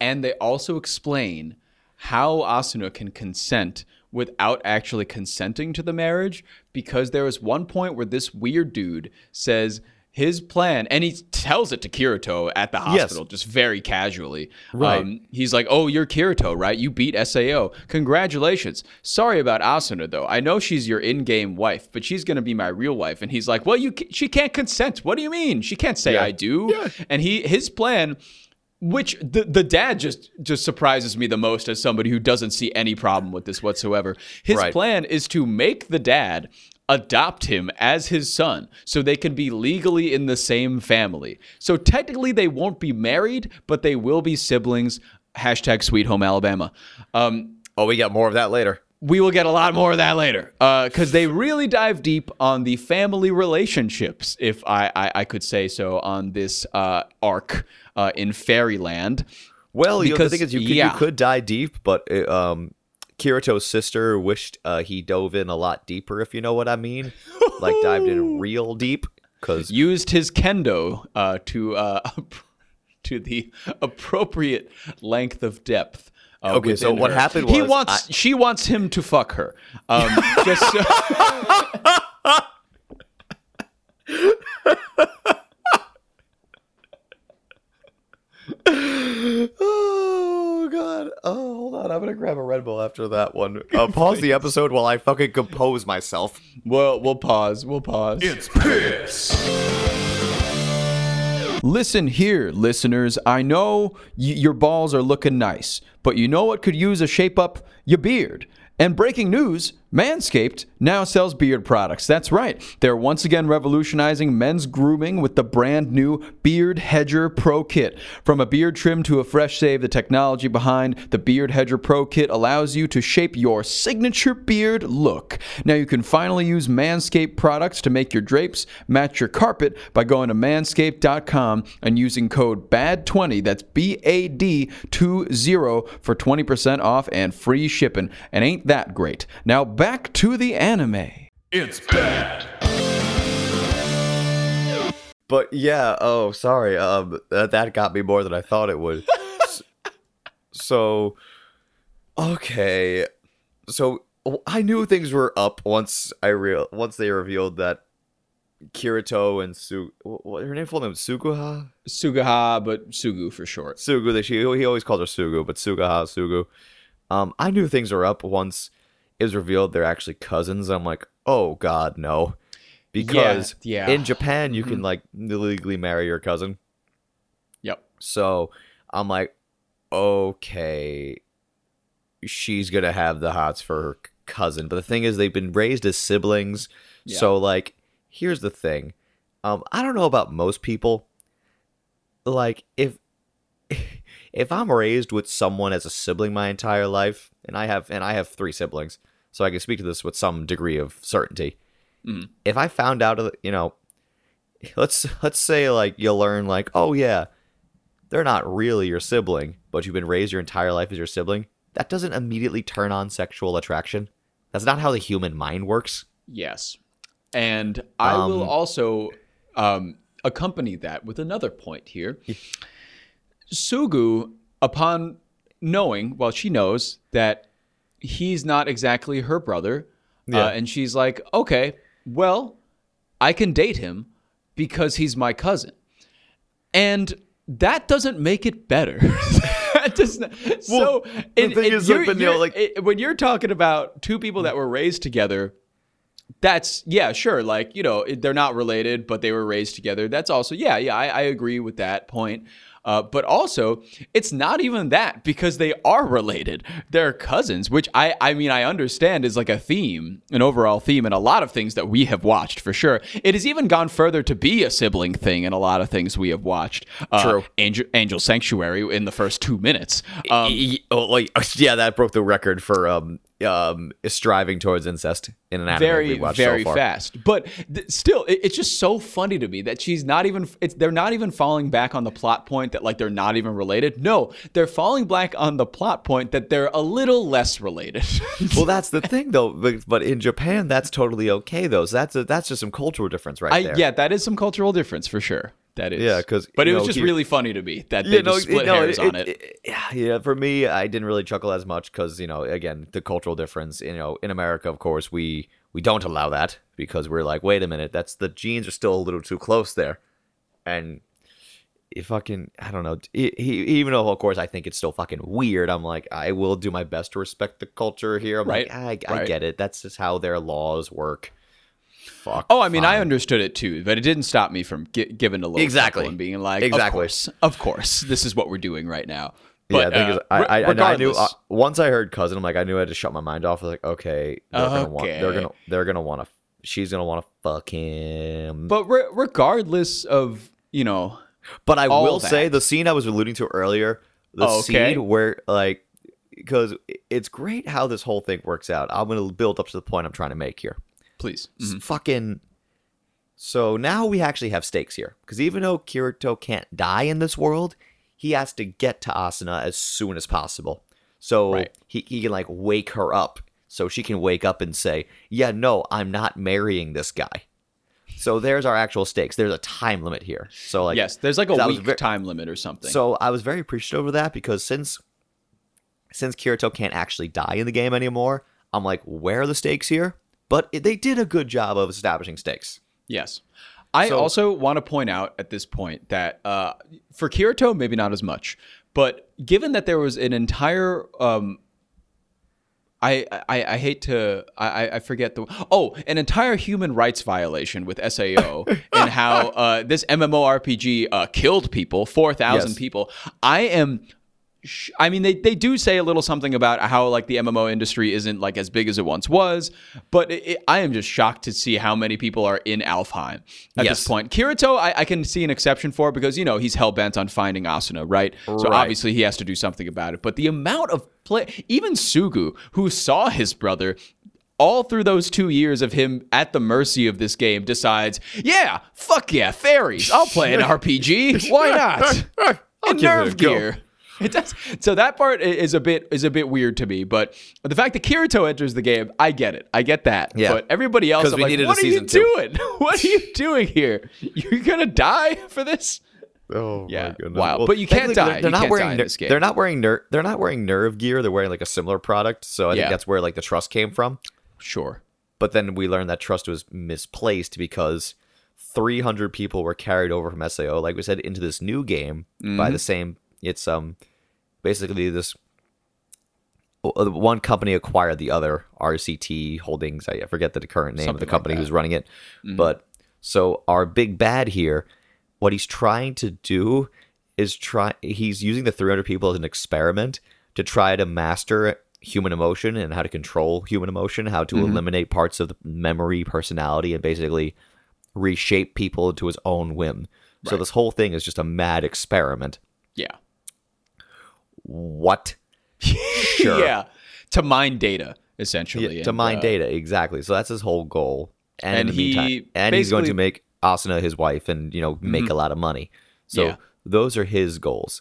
and they also explain how Asuna can consent without actually consenting to the marriage because there was one point where this weird dude says his plan and he tells it to Kirito at the Yes. hospital just very casually. Right. Um, he's like, "Oh, you're Kirito, right? You beat SAO. Congratulations. Sorry about Asuna though. I know she's your in-game wife, but she's going to be my real wife." And he's like, "Well, you she can't consent. What do you mean? She can't say Yeah. I do." And he his plan which the, the dad just just surprises me the most as somebody who doesn't see any problem with this whatsoever. His Right. plan is to make the dad adopt him as his son so they can be legally in the same family. So technically they won't be married, but they will be siblings. Hashtag Sweet Home Alabama. Um, Oh, we got more of that later. we will get a lot more of that later because they really dive deep on the family relationships, if I, I, I could say so, on this uh, arc uh, in Fairyland. Well, you know, the Because- thing is, you could, yeah. you could die deep, but uh, um, Kirito's sister wished uh, he dove in a lot deeper, if you know what I mean. like dived in real deep, because Used his kendo uh, to uh, to the appropriate length of depth. Uh, Okay, so what her. happened he wants I- she wants him to fuck her. Um, just so, oh god, oh hold on, I'm gonna grab a Red Bull after that one. Uh, pause the episode while I fucking compose myself. Well, we'll pause. We'll pause. It's piss. Listen here, listeners. I know y- your balls are looking nice, but you know what could use a shape up? Your beard. And breaking news Manscaped now sells beard products. That's right. They're once again revolutionizing men's grooming with the brand new Beard Hedger Pro Kit. From a beard trim to a fresh shave, the technology behind the Beard Hedger Pro Kit allows you to shape your signature beard look. Now you can finally use Manscaped products to make your drapes match your carpet by going to manscaped.com and using code BAD20, that's B A D 20 for 20% off and free shipping. And ain't that great? Now back to the anime. It's bad. But yeah, oh sorry, um, that, that got me more than I thought it would. So, okay, so I knew things were up once I real once they revealed that Kirito and Su, what her name full name Suguha Sugaha, but Sugu for short. Sugu. That she he always called her Sugu, but Sugaha Sugu. Um, I knew things were up once it was revealed they're actually cousins. I'm like, oh god, no, because yeah. Mm-hmm. in Japan you can like legally marry your cousin. Yep. So I'm like, okay, she's gonna have the hots for her cousin. But the thing is, they've been raised as siblings. So like, here's the thing. Um, I don't know about most people. Like, if if I'm raised with someone as a sibling my entire life, and I have and I have three siblings, so I can speak to this with some degree of certainty. Mhm. If I found out, you know, let's let's say like you learn like, oh yeah, they're not really your sibling, but you've been raised your entire life as your sibling. That doesn't immediately turn on sexual attraction. That's not how the human mind works. Yes. And I will Um, also um, accompany that with another point here. Sugu, upon knowing, well, she knows that he's not exactly her brother. Yeah. Uh, and she's like, okay, well, I can date him because he's my cousin. And that doesn't make it better. that does not, so, the and- thing and is, like, you're- but, you know, you're- like- it- when you're talking about two people that were raised together, that's yeah, sure. Like you know, they're not related, but they were raised together. That's also yeah, yeah. I, I agree with that point. Uh, but also, it's not even that because they are related. They're cousins, which I I mean I understand is like a theme, an overall theme in a lot of things that we have watched for sure. It has even gone further to be a sibling thing in a lot of things we have watched. Uh, True. Angel, Angel Sanctuary in the first two minutes. Um, oh, like yeah, that broke the record for um um striving towards incest in an anime very we watched very so far. fast but th- still it, it's just so funny to me that she's not even it's they're not even falling back on the plot point that like they're not even related no they're falling back on the plot point that they're a little less related Well, that's the thing though. But, but in Japan, that's totally okay though. So that's a, that's just some cultural difference right i there. yeah that is some cultural difference for sure that is Yeah, 'cause, but it was just he- really funny to me that they no, just split hairs on it, yeah, yeah, for me, I didn't really chuckle as much because you know, again, the cultural difference. You know, in America, of course, we we don't allow that because we're like, wait a minute, that's the genes are still a little too close there, and it fucking, I don't know. He, he, even though, of course, I think it's still fucking weird. I'm like, I will do my best to respect the culture here. I'm Right, like, I, I right. get it. That's just how their laws work. Fuck. Oh, I mean, I understood it too, but it didn't stop me from gi- giving a little Exactly. and being like, Exactly. of course, of course, this is what we're doing right now. yeah, But, thing uh, I, I, I, I knew uh, once I heard cousin, I'm like, I knew I had to shut my mind off. I was like, okay, they're gonna want, they're gonna, they're gonna want to, she's gonna want to fuck him. But, re- regardless of you know, but I will say the scene I was alluding to earlier, the Oh, okay. scene where like, because it's great how this whole thing works out. I'm gonna build up to the point I'm trying to make here. Please. S- mm-hmm. Fucking. So now we actually have stakes here because even though Kirito can't die in this world, he has to get to Asuna as soon as possible. So Right. he, he can like wake her up so she can wake up and say, Yeah, no, I'm not marrying this guy. So there's our actual stakes. There's a time limit here. So like yes, there's like a week time limit or something. so I was very appreciative of that because since since Kirito can't actually die in the game anymore, I'm like, where are the stakes here? But it, they did a good job of establishing stakes. yes. I So- also want to point out at this point that uh, for Kirito, maybe not as much, but given that there was an entire um, I, I, I hate to I, I- I forget the oh an entire human rights violation with Sao and how uh, this MMORPG uh, killed people four thousand Yes. people. I am. I mean, they, they do say a little something about how like the MMO industry isn't like as big as it once was, but it, it- I am just shocked to see how many people are in Alfheim at Yes. this point. Kirito, I, I can see an exception for because you know he's hell bent on finding Asuna, right? So obviously he has to do something about it. But the amount of play, even Sugu, who saw his brother all through those two years of him at the mercy of this game, decides, yeah, fuck yeah, fairies. I'll play an RPG. Why not? And give it a nerve go. Gear. It does. So that part is a bit is a bit weird to me, but the fact that Kirito enters the game, I get it. I get that. Yeah. But everybody else, I'm we like, needed a what are you season two." doing? What are you doing here? You're gonna die for this? Oh Yeah, my goodness. wow. But you can't die. They're, they're not can't wearing. die in ner- this game. They're not wearing ner- They're not wearing nerve gear. They're wearing like a similar product. So I Yeah. think that's where like the trust came from. Sure. But then we learned that trust was misplaced because 300 people were carried over from SAO, like we said, into this new game Mm-hmm. by the same. It's um basically this. uh, One company acquired the other, RCT Holdings. I forget the current name of the company that. who's running it. But so our big bad here, what he's trying to do is try. He's using the 300 people as an experiment to try to master human emotion and how to control human emotion, how to eliminate parts of the memory, personality, and basically reshape people to his own whim. So this whole thing is just a mad experiment. Yeah. What? Sure. yeah. To mine data, essentially. Yeah, to and, mine uh, data, exactly. So that's his whole goal. And, And in the he meantime, and he's going to make Asuna his wife and you know make a lot of money. So Yeah. those are his goals.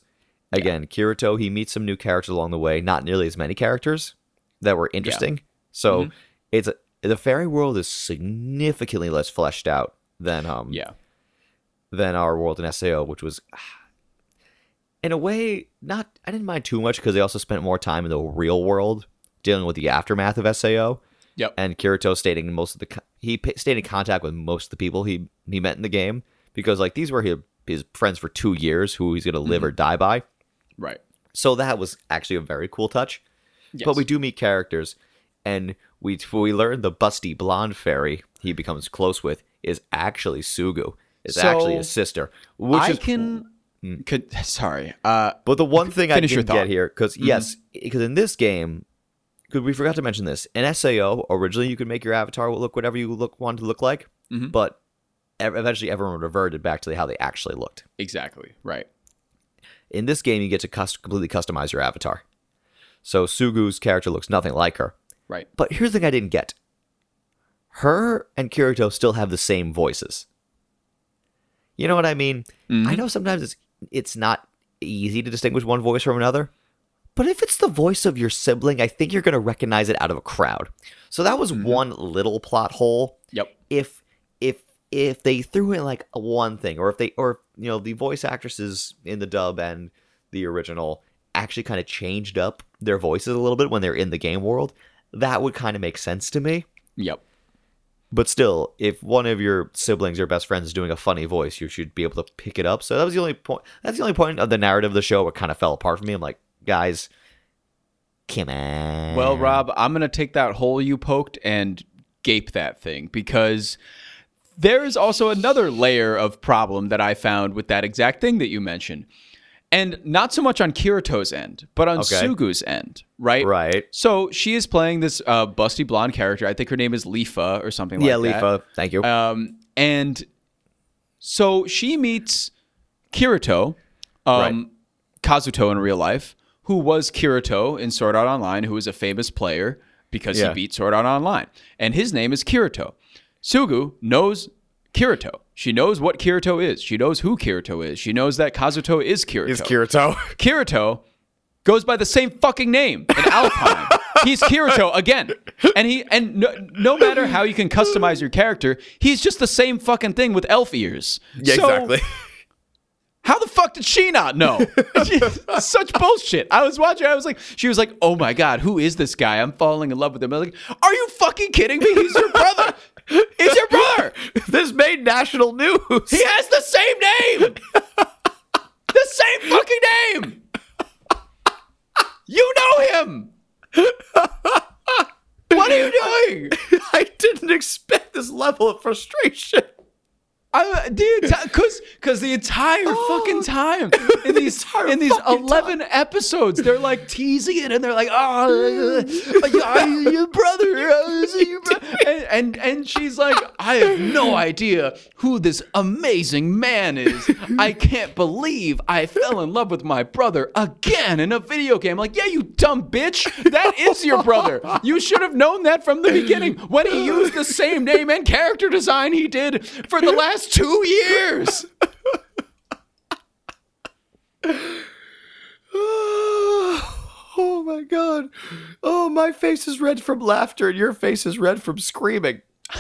Again, Kirito, he meets some new characters along the way. Not nearly as many characters that were interesting. So Mm-hmm. it's a, the fairy world is significantly less fleshed out than um Yeah. than our world in SAO, which was in a way not I didn't mind too much because they also spent more time in the real world dealing with the aftermath of SAO. Yep. And Kirito stating most of the he stayed in contact with most of the people he he met in the game because like these were his, his friends for two years who he's gonna live mm-hmm. or die by. Right. So that was actually a very cool touch. Yes. But we do meet characters, and we we learned the busty blonde fairy he becomes close with is actually Sugu. It's So, actually his sister. Which I is can. Could sorry. Uh, But the one thing I didn't get here, because yes, because in this game, because we forgot to mention this, in Sao originally you could make your avatar look whatever you look wanted to look like, Mhm. but eventually everyone reverted back to how they actually looked. exactly. Right. In this game, you get to cus- completely customize your avatar. So Sugu's character looks nothing like her. Right. But here's the thing I didn't get. Her and Kirito still have the same voices. You know what I mean? I know sometimes it's it's not easy to distinguish one voice from another. But if it's the voice of your sibling, I think you're going to recognize it out of a crowd. So that was mm-hmm. one little plot hole. Yep. If if if they threw in like one thing or if they or you know the voice actresses in the dub and the original actually kind of changed up their voices a little bit when they're in the game world, that would kind of make sense to me. Yep. But still, if one of your siblings or best friends is doing a funny voice, you should be able to pick it up. So that was the only point. That's the only point of the narrative of the show it kind of fell apart for me. I'm like, guys, come on. Well, Rob, I'm to take that hole you poked and gape that thing because there is also another layer of problem that I found with that exact thing that you mentioned. And not so much on Kirito's end, but on Okay. Sugu's end, right? Right. So she is playing this uh, busty blonde character. I think her name is Leafa or something Yeah, like that. Yeah, Leafa. Thank you. Um, and so she meets Kirito, um, Kazuto in real life, who was Kirito in Sword Art Online, who was a famous player because Yeah. he beat Sword Art Online. And his name is Kirito. Sugu knows Kirito. She knows what Kirito is. She knows who Kirito is. She knows that Kazuto is Kirito. Is Kirito? Kirito goes by the same fucking name in Alfheim. he's Kirito again. And he and no, no matter how you can customize your character, he's just the same fucking thing with elf ears. yeah, So, exactly. How the fuck did she not know? Such bullshit. I was watching, I was like, she was like, oh my God, who is this guy? I'm falling in love with him. I was like, are you fucking kidding me? He's your brother. He's your brother. this made national news. He has the same name. the same fucking name. You know him. what are you doing? I didn't expect this level of frustration. I, dude, because because the entire fucking time in these in these eleven episodes, they're like teasing it, and they're like, "Oh, your brother," uh, your bro-" and, and and she's like, "I have no idea who this amazing man is. I can't believe I fell in love with my brother again in a video game." like, yeah, you dumb bitch, that is your brother. You should have known that from the beginning when he used the same name and character design he did for the last two years. oh my god. Oh, my face is red from laughter and your face is red from screaming.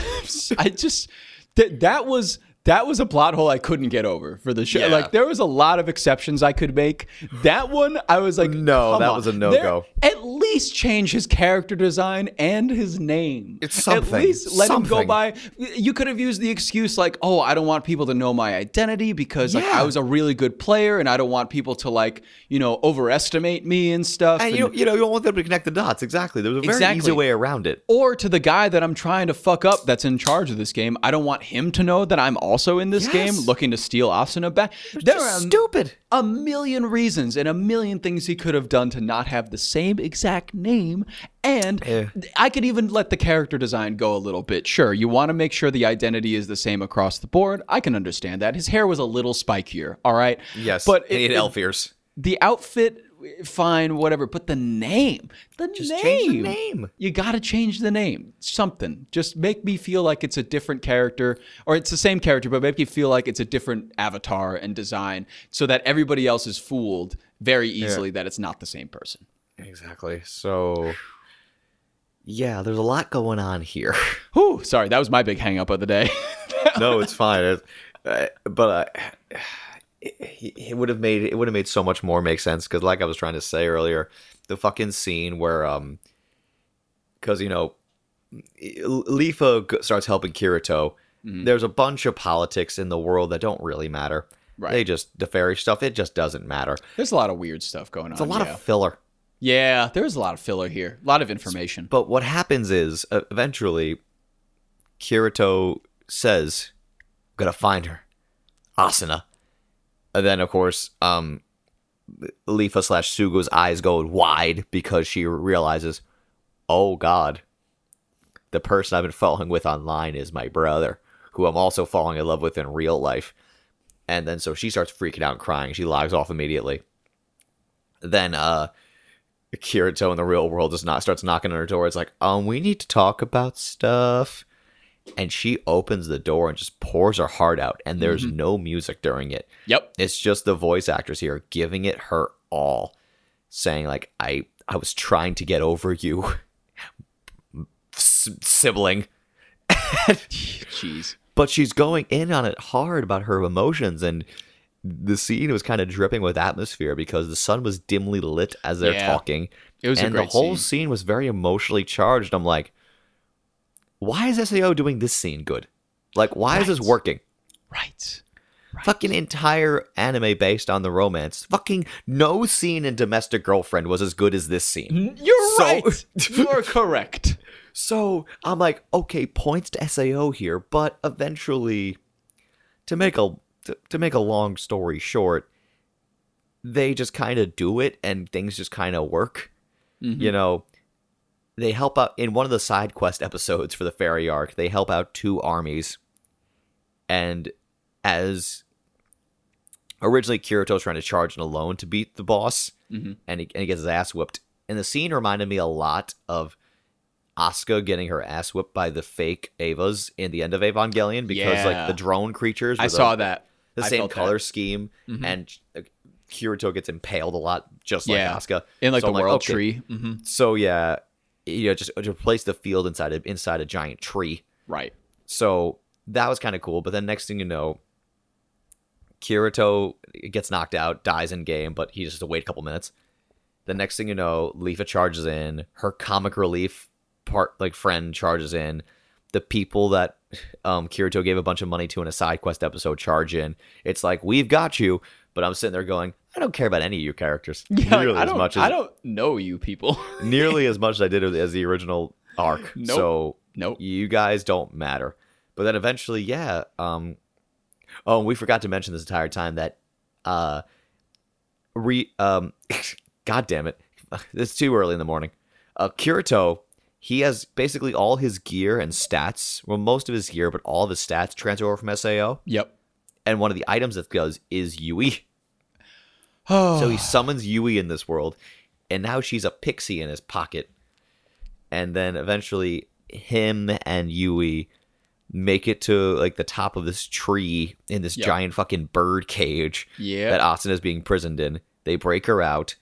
I just that that was that was a plot hole I couldn't get over for the show. Yeah. Like there was a lot of exceptions I could make. That one I was like, No, that on. was a no-go. At least change his character design and his name. It's something. At least let him go by. You could have used the excuse like, oh, I don't want people to know my identity because like I was a really good player and I don't want people to like you know overestimate me and stuff. And and- you, you know, you don't want them to connect the dots. Exactly. There was a very Exactly. easy way around it. or to the guy that I'm trying to fuck up that's in charge of this game. I don't want him to know that I'm also in this Yes. game looking to steal Asuna back. there are a- stupid. a million reasons and a million things he could have done to not have the same exact name. And Eh. I could even let the character design go a little bit. Sure, you want to make sure the identity is the same across the board. I can understand that. His hair was a little spikier, all right? Yes. But he it- elf ears. the outfit, fine, whatever. But the name, the Just name. change the name. You got to change the name. Something. Just make me feel like it's a different character, or it's the same character, but make me feel like it's a different avatar and design, so that everybody else is fooled very easily that it's not the same person. Exactly. So, yeah, there's a lot going on here. Whew, sorry, that was my big hang up of the day. no, it's fine. It, uh, but uh, it, it would have made it would have made so much more make sense because, like I was trying to say earlier, the fucking scene where um, because you know, Leafa starts helping Kirito. There's a bunch of politics in the world that don't really matter. Right. They just the fairy stuff. It just doesn't matter. There's a lot of weird stuff going on. It's a lot yeah. of filler. Yeah, there was a lot of filler here, a lot of information. But what happens is uh, eventually Kirito says, I'm gonna find her. Asuna. And then of course, um Leafa slash Sugu's eyes go wide because she realizes, oh god, the person I've been falling with online is my brother, who I'm also falling in love with in real life. And then so she starts freaking out and crying. She logs off immediately. Then uh Kirito in the real world does not starts knocking on her door. It's like, um, we need to talk about stuff. And she opens the door and just pours her heart out, and there's mm-hmm. no music during it. Yep. It's just the voice actors here giving it her all, saying like, "I I was trying to get over you, S- sibling." Jeez. but she's going in on it hard about her emotions and the scene was kind of dripping with atmosphere because the sun was dimly lit as they're Yeah. talking It was and the whole scene. scene was very emotionally charged i'm like why is sao doing this scene good like why is this working Right. fucking entire anime based on the romance fucking no scene in domestic girlfriend was as good as this scene You're So- right. You're correct. So I'm like, okay, points to SAO here, but eventually, to make a to, to make a long story short, they just kind of do it, and things just kind of work. You mm-hmm. know, they help out in one of the side quest episodes for the fairy arc. They help out two armies, and as originally Kirito's trying to charge in alone to beat the boss, Mhm. and, he, and he gets his ass whooped. And the scene reminded me a lot of Asuka getting her ass whipped by the fake Evas in the end of Evangelion because Yeah. like the drone creatures I were saw that. the I same felt that. color scheme Mhm. and Kirito gets impaled a lot just Yeah. like Asuka in like So the I'm world okay. tree. hmm So yeah, you know, just to replace the field inside a, inside a giant tree. Right. So that was kind of cool. But then next thing you know, Kirito gets knocked out, dies in game, but he just has to wait a couple minutes. The next thing you know, Leafa charges in. Her comic relief part, like friend, charges in. The people that um, Kirito gave a bunch of money to in a side quest episode charge in. It's like we've got you, but I'm sitting there going, I don't care about any of you characters Yeah, nearly I as much as I don't know you people. nearly as much as I did as the original arc. Nope. So nope. you guys don't matter. But then eventually, yeah. Um, oh, and we forgot to mention this entire time that, uh, re um, God damn it, it's too early in the morning. Uh, Kirito, he has basically all his gear and stats. Well, most of his gear, but all of his stats transfer over from Sao. Yep. And one of the items that goes is Yui. So he summons Yui in this world, and now she's a pixie in his pocket. And then eventually, him and Yui make it to like the top of this tree in this Yep. giant fucking bird cage yeah. that Asuna is being imprisoned in. They break her out,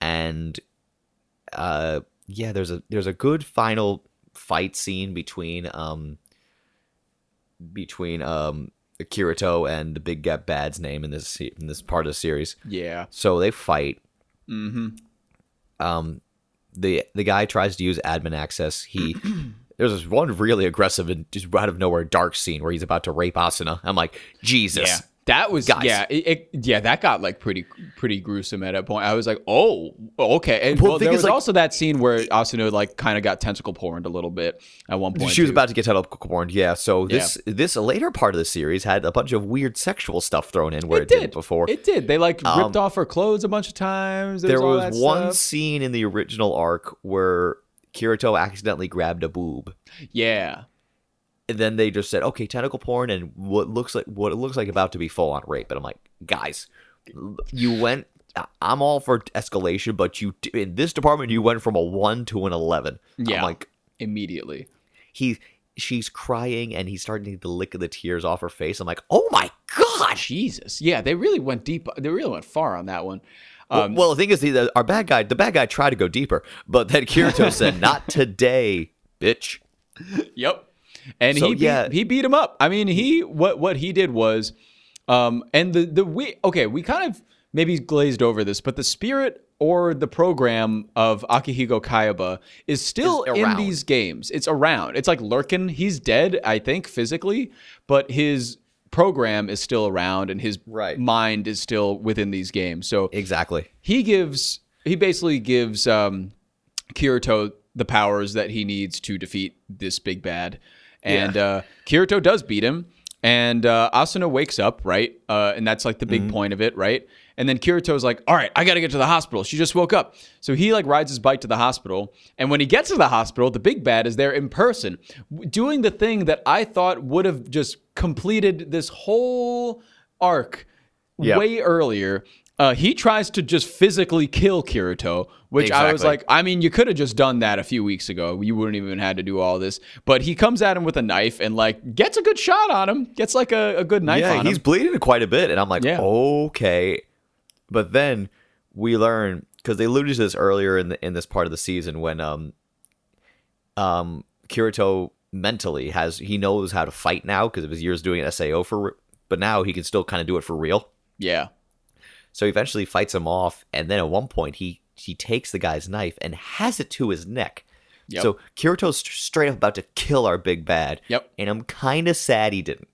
and uh, yeah, there's a there's a good final fight scene between um between um Kirito and the big get bad's name in this in this part of the series. yeah. So they fight. Mm-hmm. Um, the the guy tries to use admin access. He there's this one really aggressive and just out of nowhere dark scene where he's about to rape Asuna. I'm like, Jesus. Yeah. That was Guys. yeah it, it- yeah that got like pretty pretty gruesome at a point. I was like oh okay and Well, well, there was like- also that scene where Asuna like kind of got tentacle porned a little bit at one point. She was too. about to get tentacle porned, yeah. So this this later part of the series had a bunch of weird sexual stuff thrown in where it, didn't before. It did. They like Um, ripped off her clothes a bunch of times. there all was that one stuff. scene in the original arc where Kirito accidentally grabbed a boob. Yeah. And then they just said, "Okay, tentacle porn and what looks like what it looks like about to be full on rape." And I'm like, "Guys, you went I'm all for escalation, but you in this department you went from a 1 to an 11." Yeah. I'm like Immediately. he she's crying and he's starting to lick the tears off her face. I'm like, "Oh my god!" Jesus. Yeah, they really went deep. They really went far on that one. Well- Um, well, the thing is, the, our bad guy, the bad guy tried to go deeper, but then Kirito said, "Not today, bitch." Yep. And So, he beat, yeah. he beat him up. I mean, he what what he did was, um, and the the we okay, we kind of maybe glazed over this, but the spirit or the program of Akihiko Kayaba is still Is in these games. It's around. It's like lurking. He's dead, I think, physically, but his program is still around, and his Right. mind is still within these games. So Exactly. he gives he basically gives um, Kirito the powers that he needs to defeat this big bad, and Yeah. uh, Kirito does beat him, and uh, Asuna wakes up, right, uh, and that's like the big point of it, right. And then Kirito's like, "All right, I got to get to the hospital. She just woke up." So he like rides his bike to the hospital, and when he gets to the hospital, the big bad is there in person, doing the thing that I thought would have just completed this whole arc Yep. way earlier. Uh, he tries to just physically kill Kirito, which I was like, I mean, you could have just done that a few weeks ago. You wouldn't even had to do all this. But he comes at him with a knife and like gets a good shot on him. Gets like a, a good knife yeah, he's him. bleeding quite a bit, and I'm like, Yeah. okay. But then we learn because they alluded to this earlier in the in this part of the season when um um Kirito mentally has he knows how to fight now because of his years doing an Sao for, but now he can still kind of do it for real. Yeah. So he eventually fights him off, and then at one point he he takes the guy's knife and has it to his neck. Yep. So Kirito's st- straight up about to kill our big bad. Yep. And I'm kind of sad he didn't.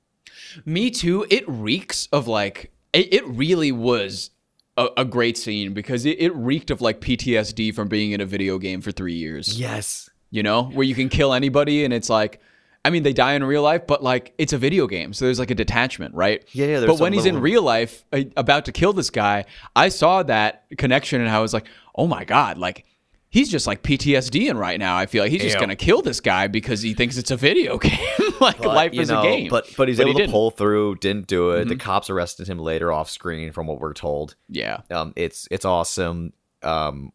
Me too. It reeks of like it, it really was a, a great scene because it, it reeked of like PTSD from being in a video game for three years. Yes. you know, where you can kill anybody and it's like, I mean, they die in real life, but like it's a video game, so there's like a detachment, right? Yeah, yeah, there's But when he's in real life, uh, about to kill this guy, I saw that connection and I was like, oh my god, like he's just like PTSDing right now. I feel like he's just Yeah. gonna kill this guy because he thinks it's a video game, like But, life is know, a game. But but he's he able to didn't. Mm-hmm. pull through. Didn't do it. The cops arrested him later off screen, from what we're told. Yeah, Um, it's it's awesome. Um,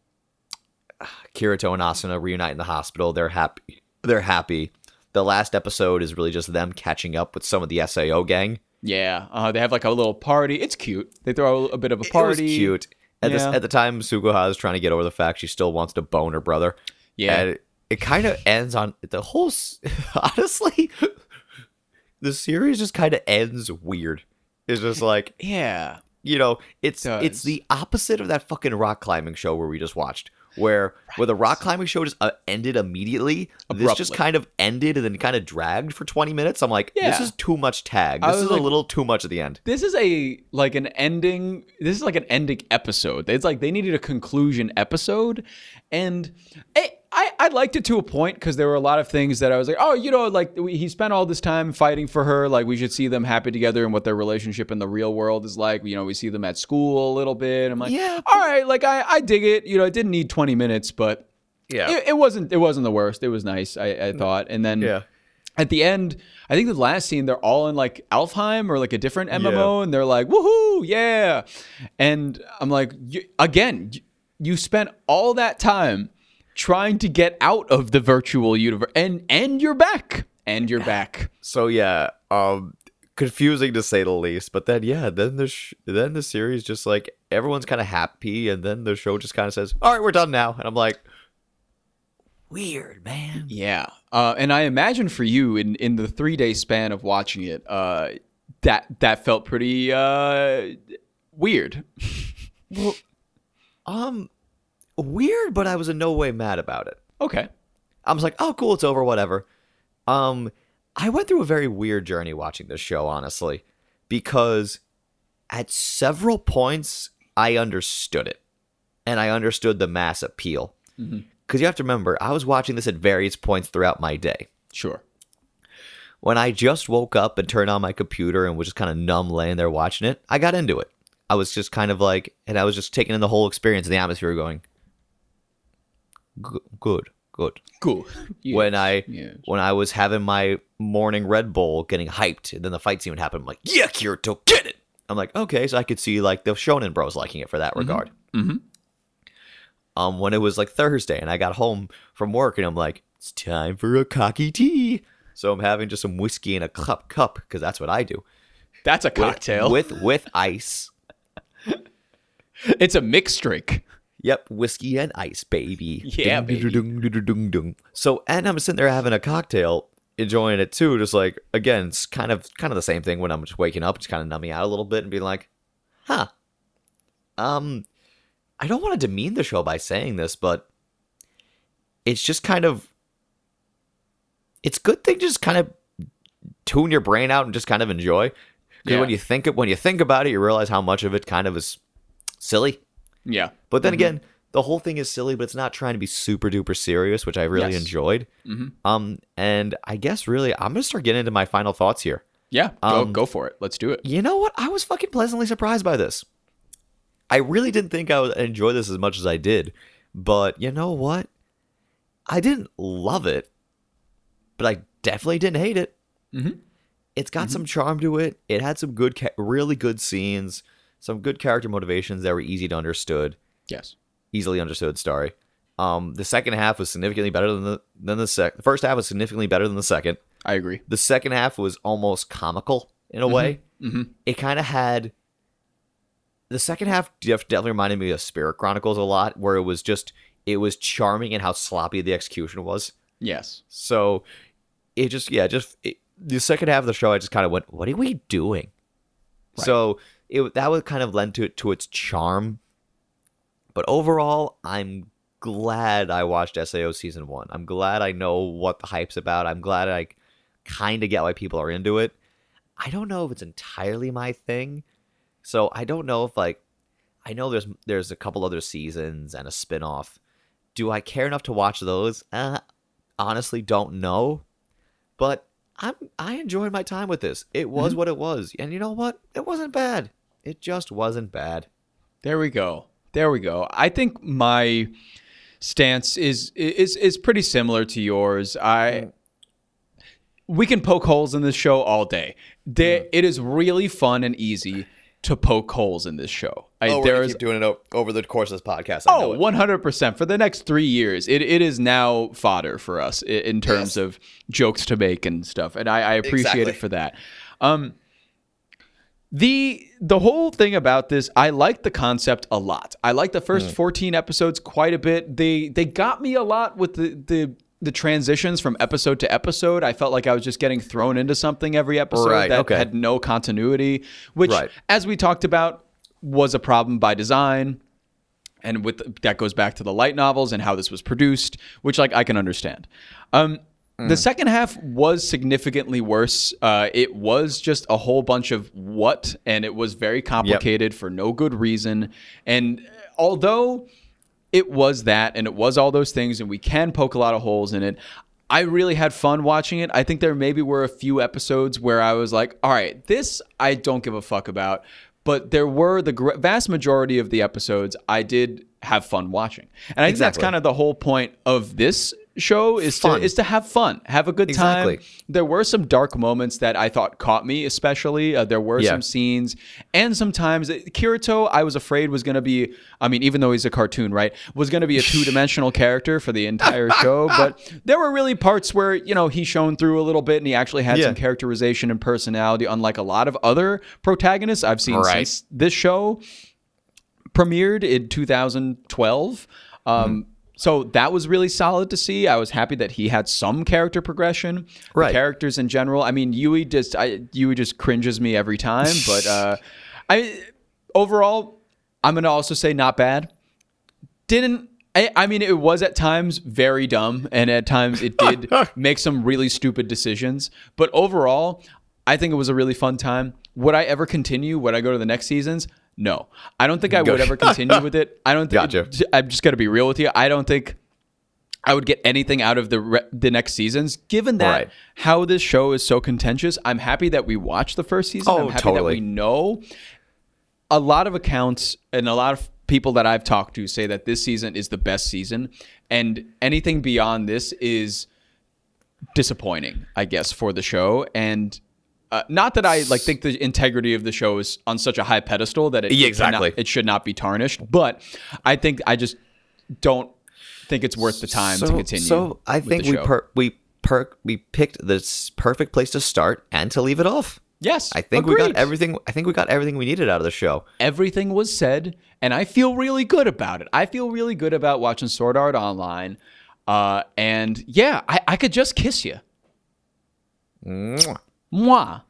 Kirito and Asuna reunite in the hospital. They're happy. They're happy. The last episode is really just them catching up with some of the Sao gang. yeah. Uh, they have like a little party. It's cute. They throw a, bit of a It party. cute. At this at the time, Suguha is trying to get over the fact she still wants to bone her brother. Yeah. And it, it kind of ends on the whole. Honestly, the series just kind of ends weird. It's just like Yeah. you know, it's Does. it's the opposite of that fucking rock climbing show where we just watched, where where the rock climbing show just uh, ended immediately. This just kind of ended and then kind of dragged for twenty minutes. I'm like, this is too much tag. This is like- a little too much at the end. this is a like an ending this is like an ending episode it's like they needed a conclusion episode and I, I, I liked it to a point because there were a lot of things that I was like, oh, you know, like we, he spent all this time fighting for her. Like we should see them happy together and what their relationship in the real world is like. You know, we see them at school a little bit. I'm like, Yeah. all right, like I, I dig it. You know, it didn't need 20 minutes, but Yeah, it, it wasn't it wasn't the worst. It was nice, I, I mm. thought. And then yeah. at the end, I think the last scene, they're all in like Alfheim or like a different MMO, and they're like, woohoo, yeah. And I'm like, again, you, you spent all that time trying to get out of the virtual universe, and and you're back, and you're back. So yeah, um, confusing to say the least. But then yeah, then the sh- then the series just like everyone's kind of happy, and then the show just kind of says, "All right, we're done now," and I'm like, weird, man. Yeah, uh, and I imagine for you in in the three day span of watching it, uh, that that felt pretty uh, weird. Well, um, weird, but I was in no way mad about it. Okay. I was like, oh, cool, it's over, whatever. Um, I went through a very weird journey watching this show, honestly, because at several points I understood it, and I understood the mass appeal. Because you have to remember, I was watching this at various points throughout my day. Sure. When I just woke up and turned on my computer and was just kind of numb laying there watching it, I got into it. I was just kind of like, and I was just taking in the whole experience and the atmosphere going, "Good, good, good. Cool. when I yes. when I was having my morning Red Bull, getting hyped, and then the fight scene would happen. I'm like, yeah, Kirito, get it. I'm like, okay, so I could see like the Shonen Bros liking it for that regard. Mhm. Um, when it was like Thursday and I got home from work and I'm like, it's time for a cocky tea. So I'm having just some whiskey in a cup cup because that's what I do. That's a With- cocktail. with with ice. it's a mixed drink. Yep, whiskey and ice, baby. Yeah, Dung, baby. So, and I'm sitting there having a cocktail, enjoying it too. Just like again, it's kind of kind of the same thing when I'm just waking up, just kind of numbing out a little bit and being like, "Huh." Um, I don't want to demean the show by saying this, but it's just kind of it's a good thing to just kind of tune your brain out and just kind of enjoy. Because Yeah. when you think it, when you think about it, you realize how much of it kind of is silly. Yeah. But then again, the whole thing is silly, but it's not trying to be super duper serious, which I really Yes. enjoyed. Um, and I guess really, I'm gonna start getting into my final thoughts here. Yeah, go Um, go for it. Let's do it. You know what? I was fucking pleasantly surprised by this. I really didn't think I would enjoy this as much as I did, but you know what? I didn't love it, but I definitely didn't hate it. Mhm. It's got some charm to it. It had some good, really good scenes, some good character motivations that were easy to understood, Yes. easily understood. Sorry. Um, the second half was significantly better than the than the sec. The first half was significantly better than the second I agree. the second half was almost comical in a way. mhm. It kind of had the second half definitely reminded me of Spirit Chronicles a lot, where it was just it was charming and how sloppy the execution was. Yes. So it just yeah, just it, the second half of the show, I just kind of went, "What are we doing?" So it that would kind of lend to it to its charm. But overall, I'm glad I watched Sao season one. I'm glad I know what the hype's about. I'm glad I kind of get why people are into it. I don't know if it's entirely my thing, so I don't know if like I know there's there's a couple other seasons and a spin-off. Do I care enough to watch those? Uh, honestly, don't know. But I'm I enjoyed my time with this. It was what it was, and you know what? It wasn't bad. It just wasn't bad. There we go. There we go. I think my stance is is is pretty similar to yours. I we can poke holes in this show all day. There, it is really fun and easy to poke holes in this show. I, there is doing it over the course of this podcast. Oh, 100%. For the next three years, it, it is now fodder for us i- in terms Yes. of jokes to make and stuff. And I, I appreciate Exactly. it for that. Um, the the whole thing about this, I like the concept a lot. I like the first 14 episodes quite a bit. They they got me a lot with the the the transitions from episode to episode. I felt like I was just getting thrown into something every episode Right, that okay. had no continuity, which Right. as we talked about was a problem by design and with that goes back to the light novels and how this was produced, which like I can understand. Um, The second half was significantly worse. Uh, it was just a whole bunch of what, and it was very complicated for no good reason. And although it was that, and it was all those things, and we can poke a lot of holes in it. I really had fun watching it. I think there maybe were a few episodes where I was like, all right, this I don't give a fuck about. But there were the gr- vast majority of the episodes I did have fun watching. And I think that's kind of the whole point of this show is to is to have fun, have a good time. There were some dark moments that I thought caught me, especially. Uh, there were Yeah. some scenes, and sometimes Kirito, I was afraid was going to be. I mean, even though he's a cartoon, right, was going to be a two-dimensional character for the entire show. But there were really parts where you know he shone through a little bit, and he actually had Yeah. some characterization and personality, unlike a lot of other protagonists I've seen Right. since this show premiered in 2012. Um, So that was really solid to see. I was happy that he had some character progression. The characters in general. I mean, Yui just I, Yui just cringes me every time. But uh, I overall, I'm gonna also say not bad. Didn't. I, I mean, it was at times very dumb, and at times it did make some really stupid decisions. But overall, I think it was a really fun time. Would I ever continue? Would I go to the next seasons? No, I don't think I would ever continue with it. I don't think. Gotcha. I'm just gonna be real with you. I don't think I would get anything out of the re- the next seasons. Given that Right. how this show is so contentious, I'm happy that we watched the first season. Oh, I'm happy totally. that we know. A lot of accounts and a lot of people that I've talked to say that this season is the best season, and anything beyond this is disappointing, I guess, for the show. And uh, not that I like think the integrity of the show is on such a high pedestal that it, Yeah, it should not- exactly. it should not be tarnished. But I think I just don't think it's worth the time to continue. So I think we per- we per- we picked this perfect place to start and to leave it off. yes, I think we got everything. I think we got everything we needed out of the show. everything was said, and I feel really good about it. I feel really good about watching Sword Art Online. Uh, and yeah, I, I could just kiss you. Mwah. Mwah.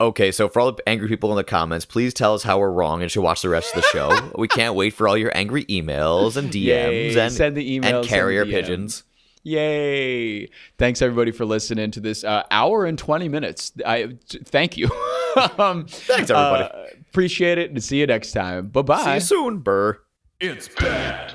Okay, so for all the angry people in the comments, please tell us how we're wrong and should watch the rest of the show. we can't wait for all your angry emails and DMs Yay, and send the emails, and carrier the DMs. pigeons. Yay! Thanks everybody for listening to this uh, hour and twenty minutes. I thank you. um, Thanks, everybody. uh, appreciate it and see you next time. Bye bye. See you soon, Burr. It's bad.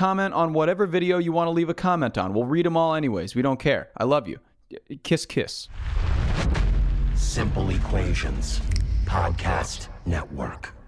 comment on whatever video you want to leave a comment on. We'll read them all anyways. We don't care. I love you. Kiss, kiss. Simple Equations Podcast Network.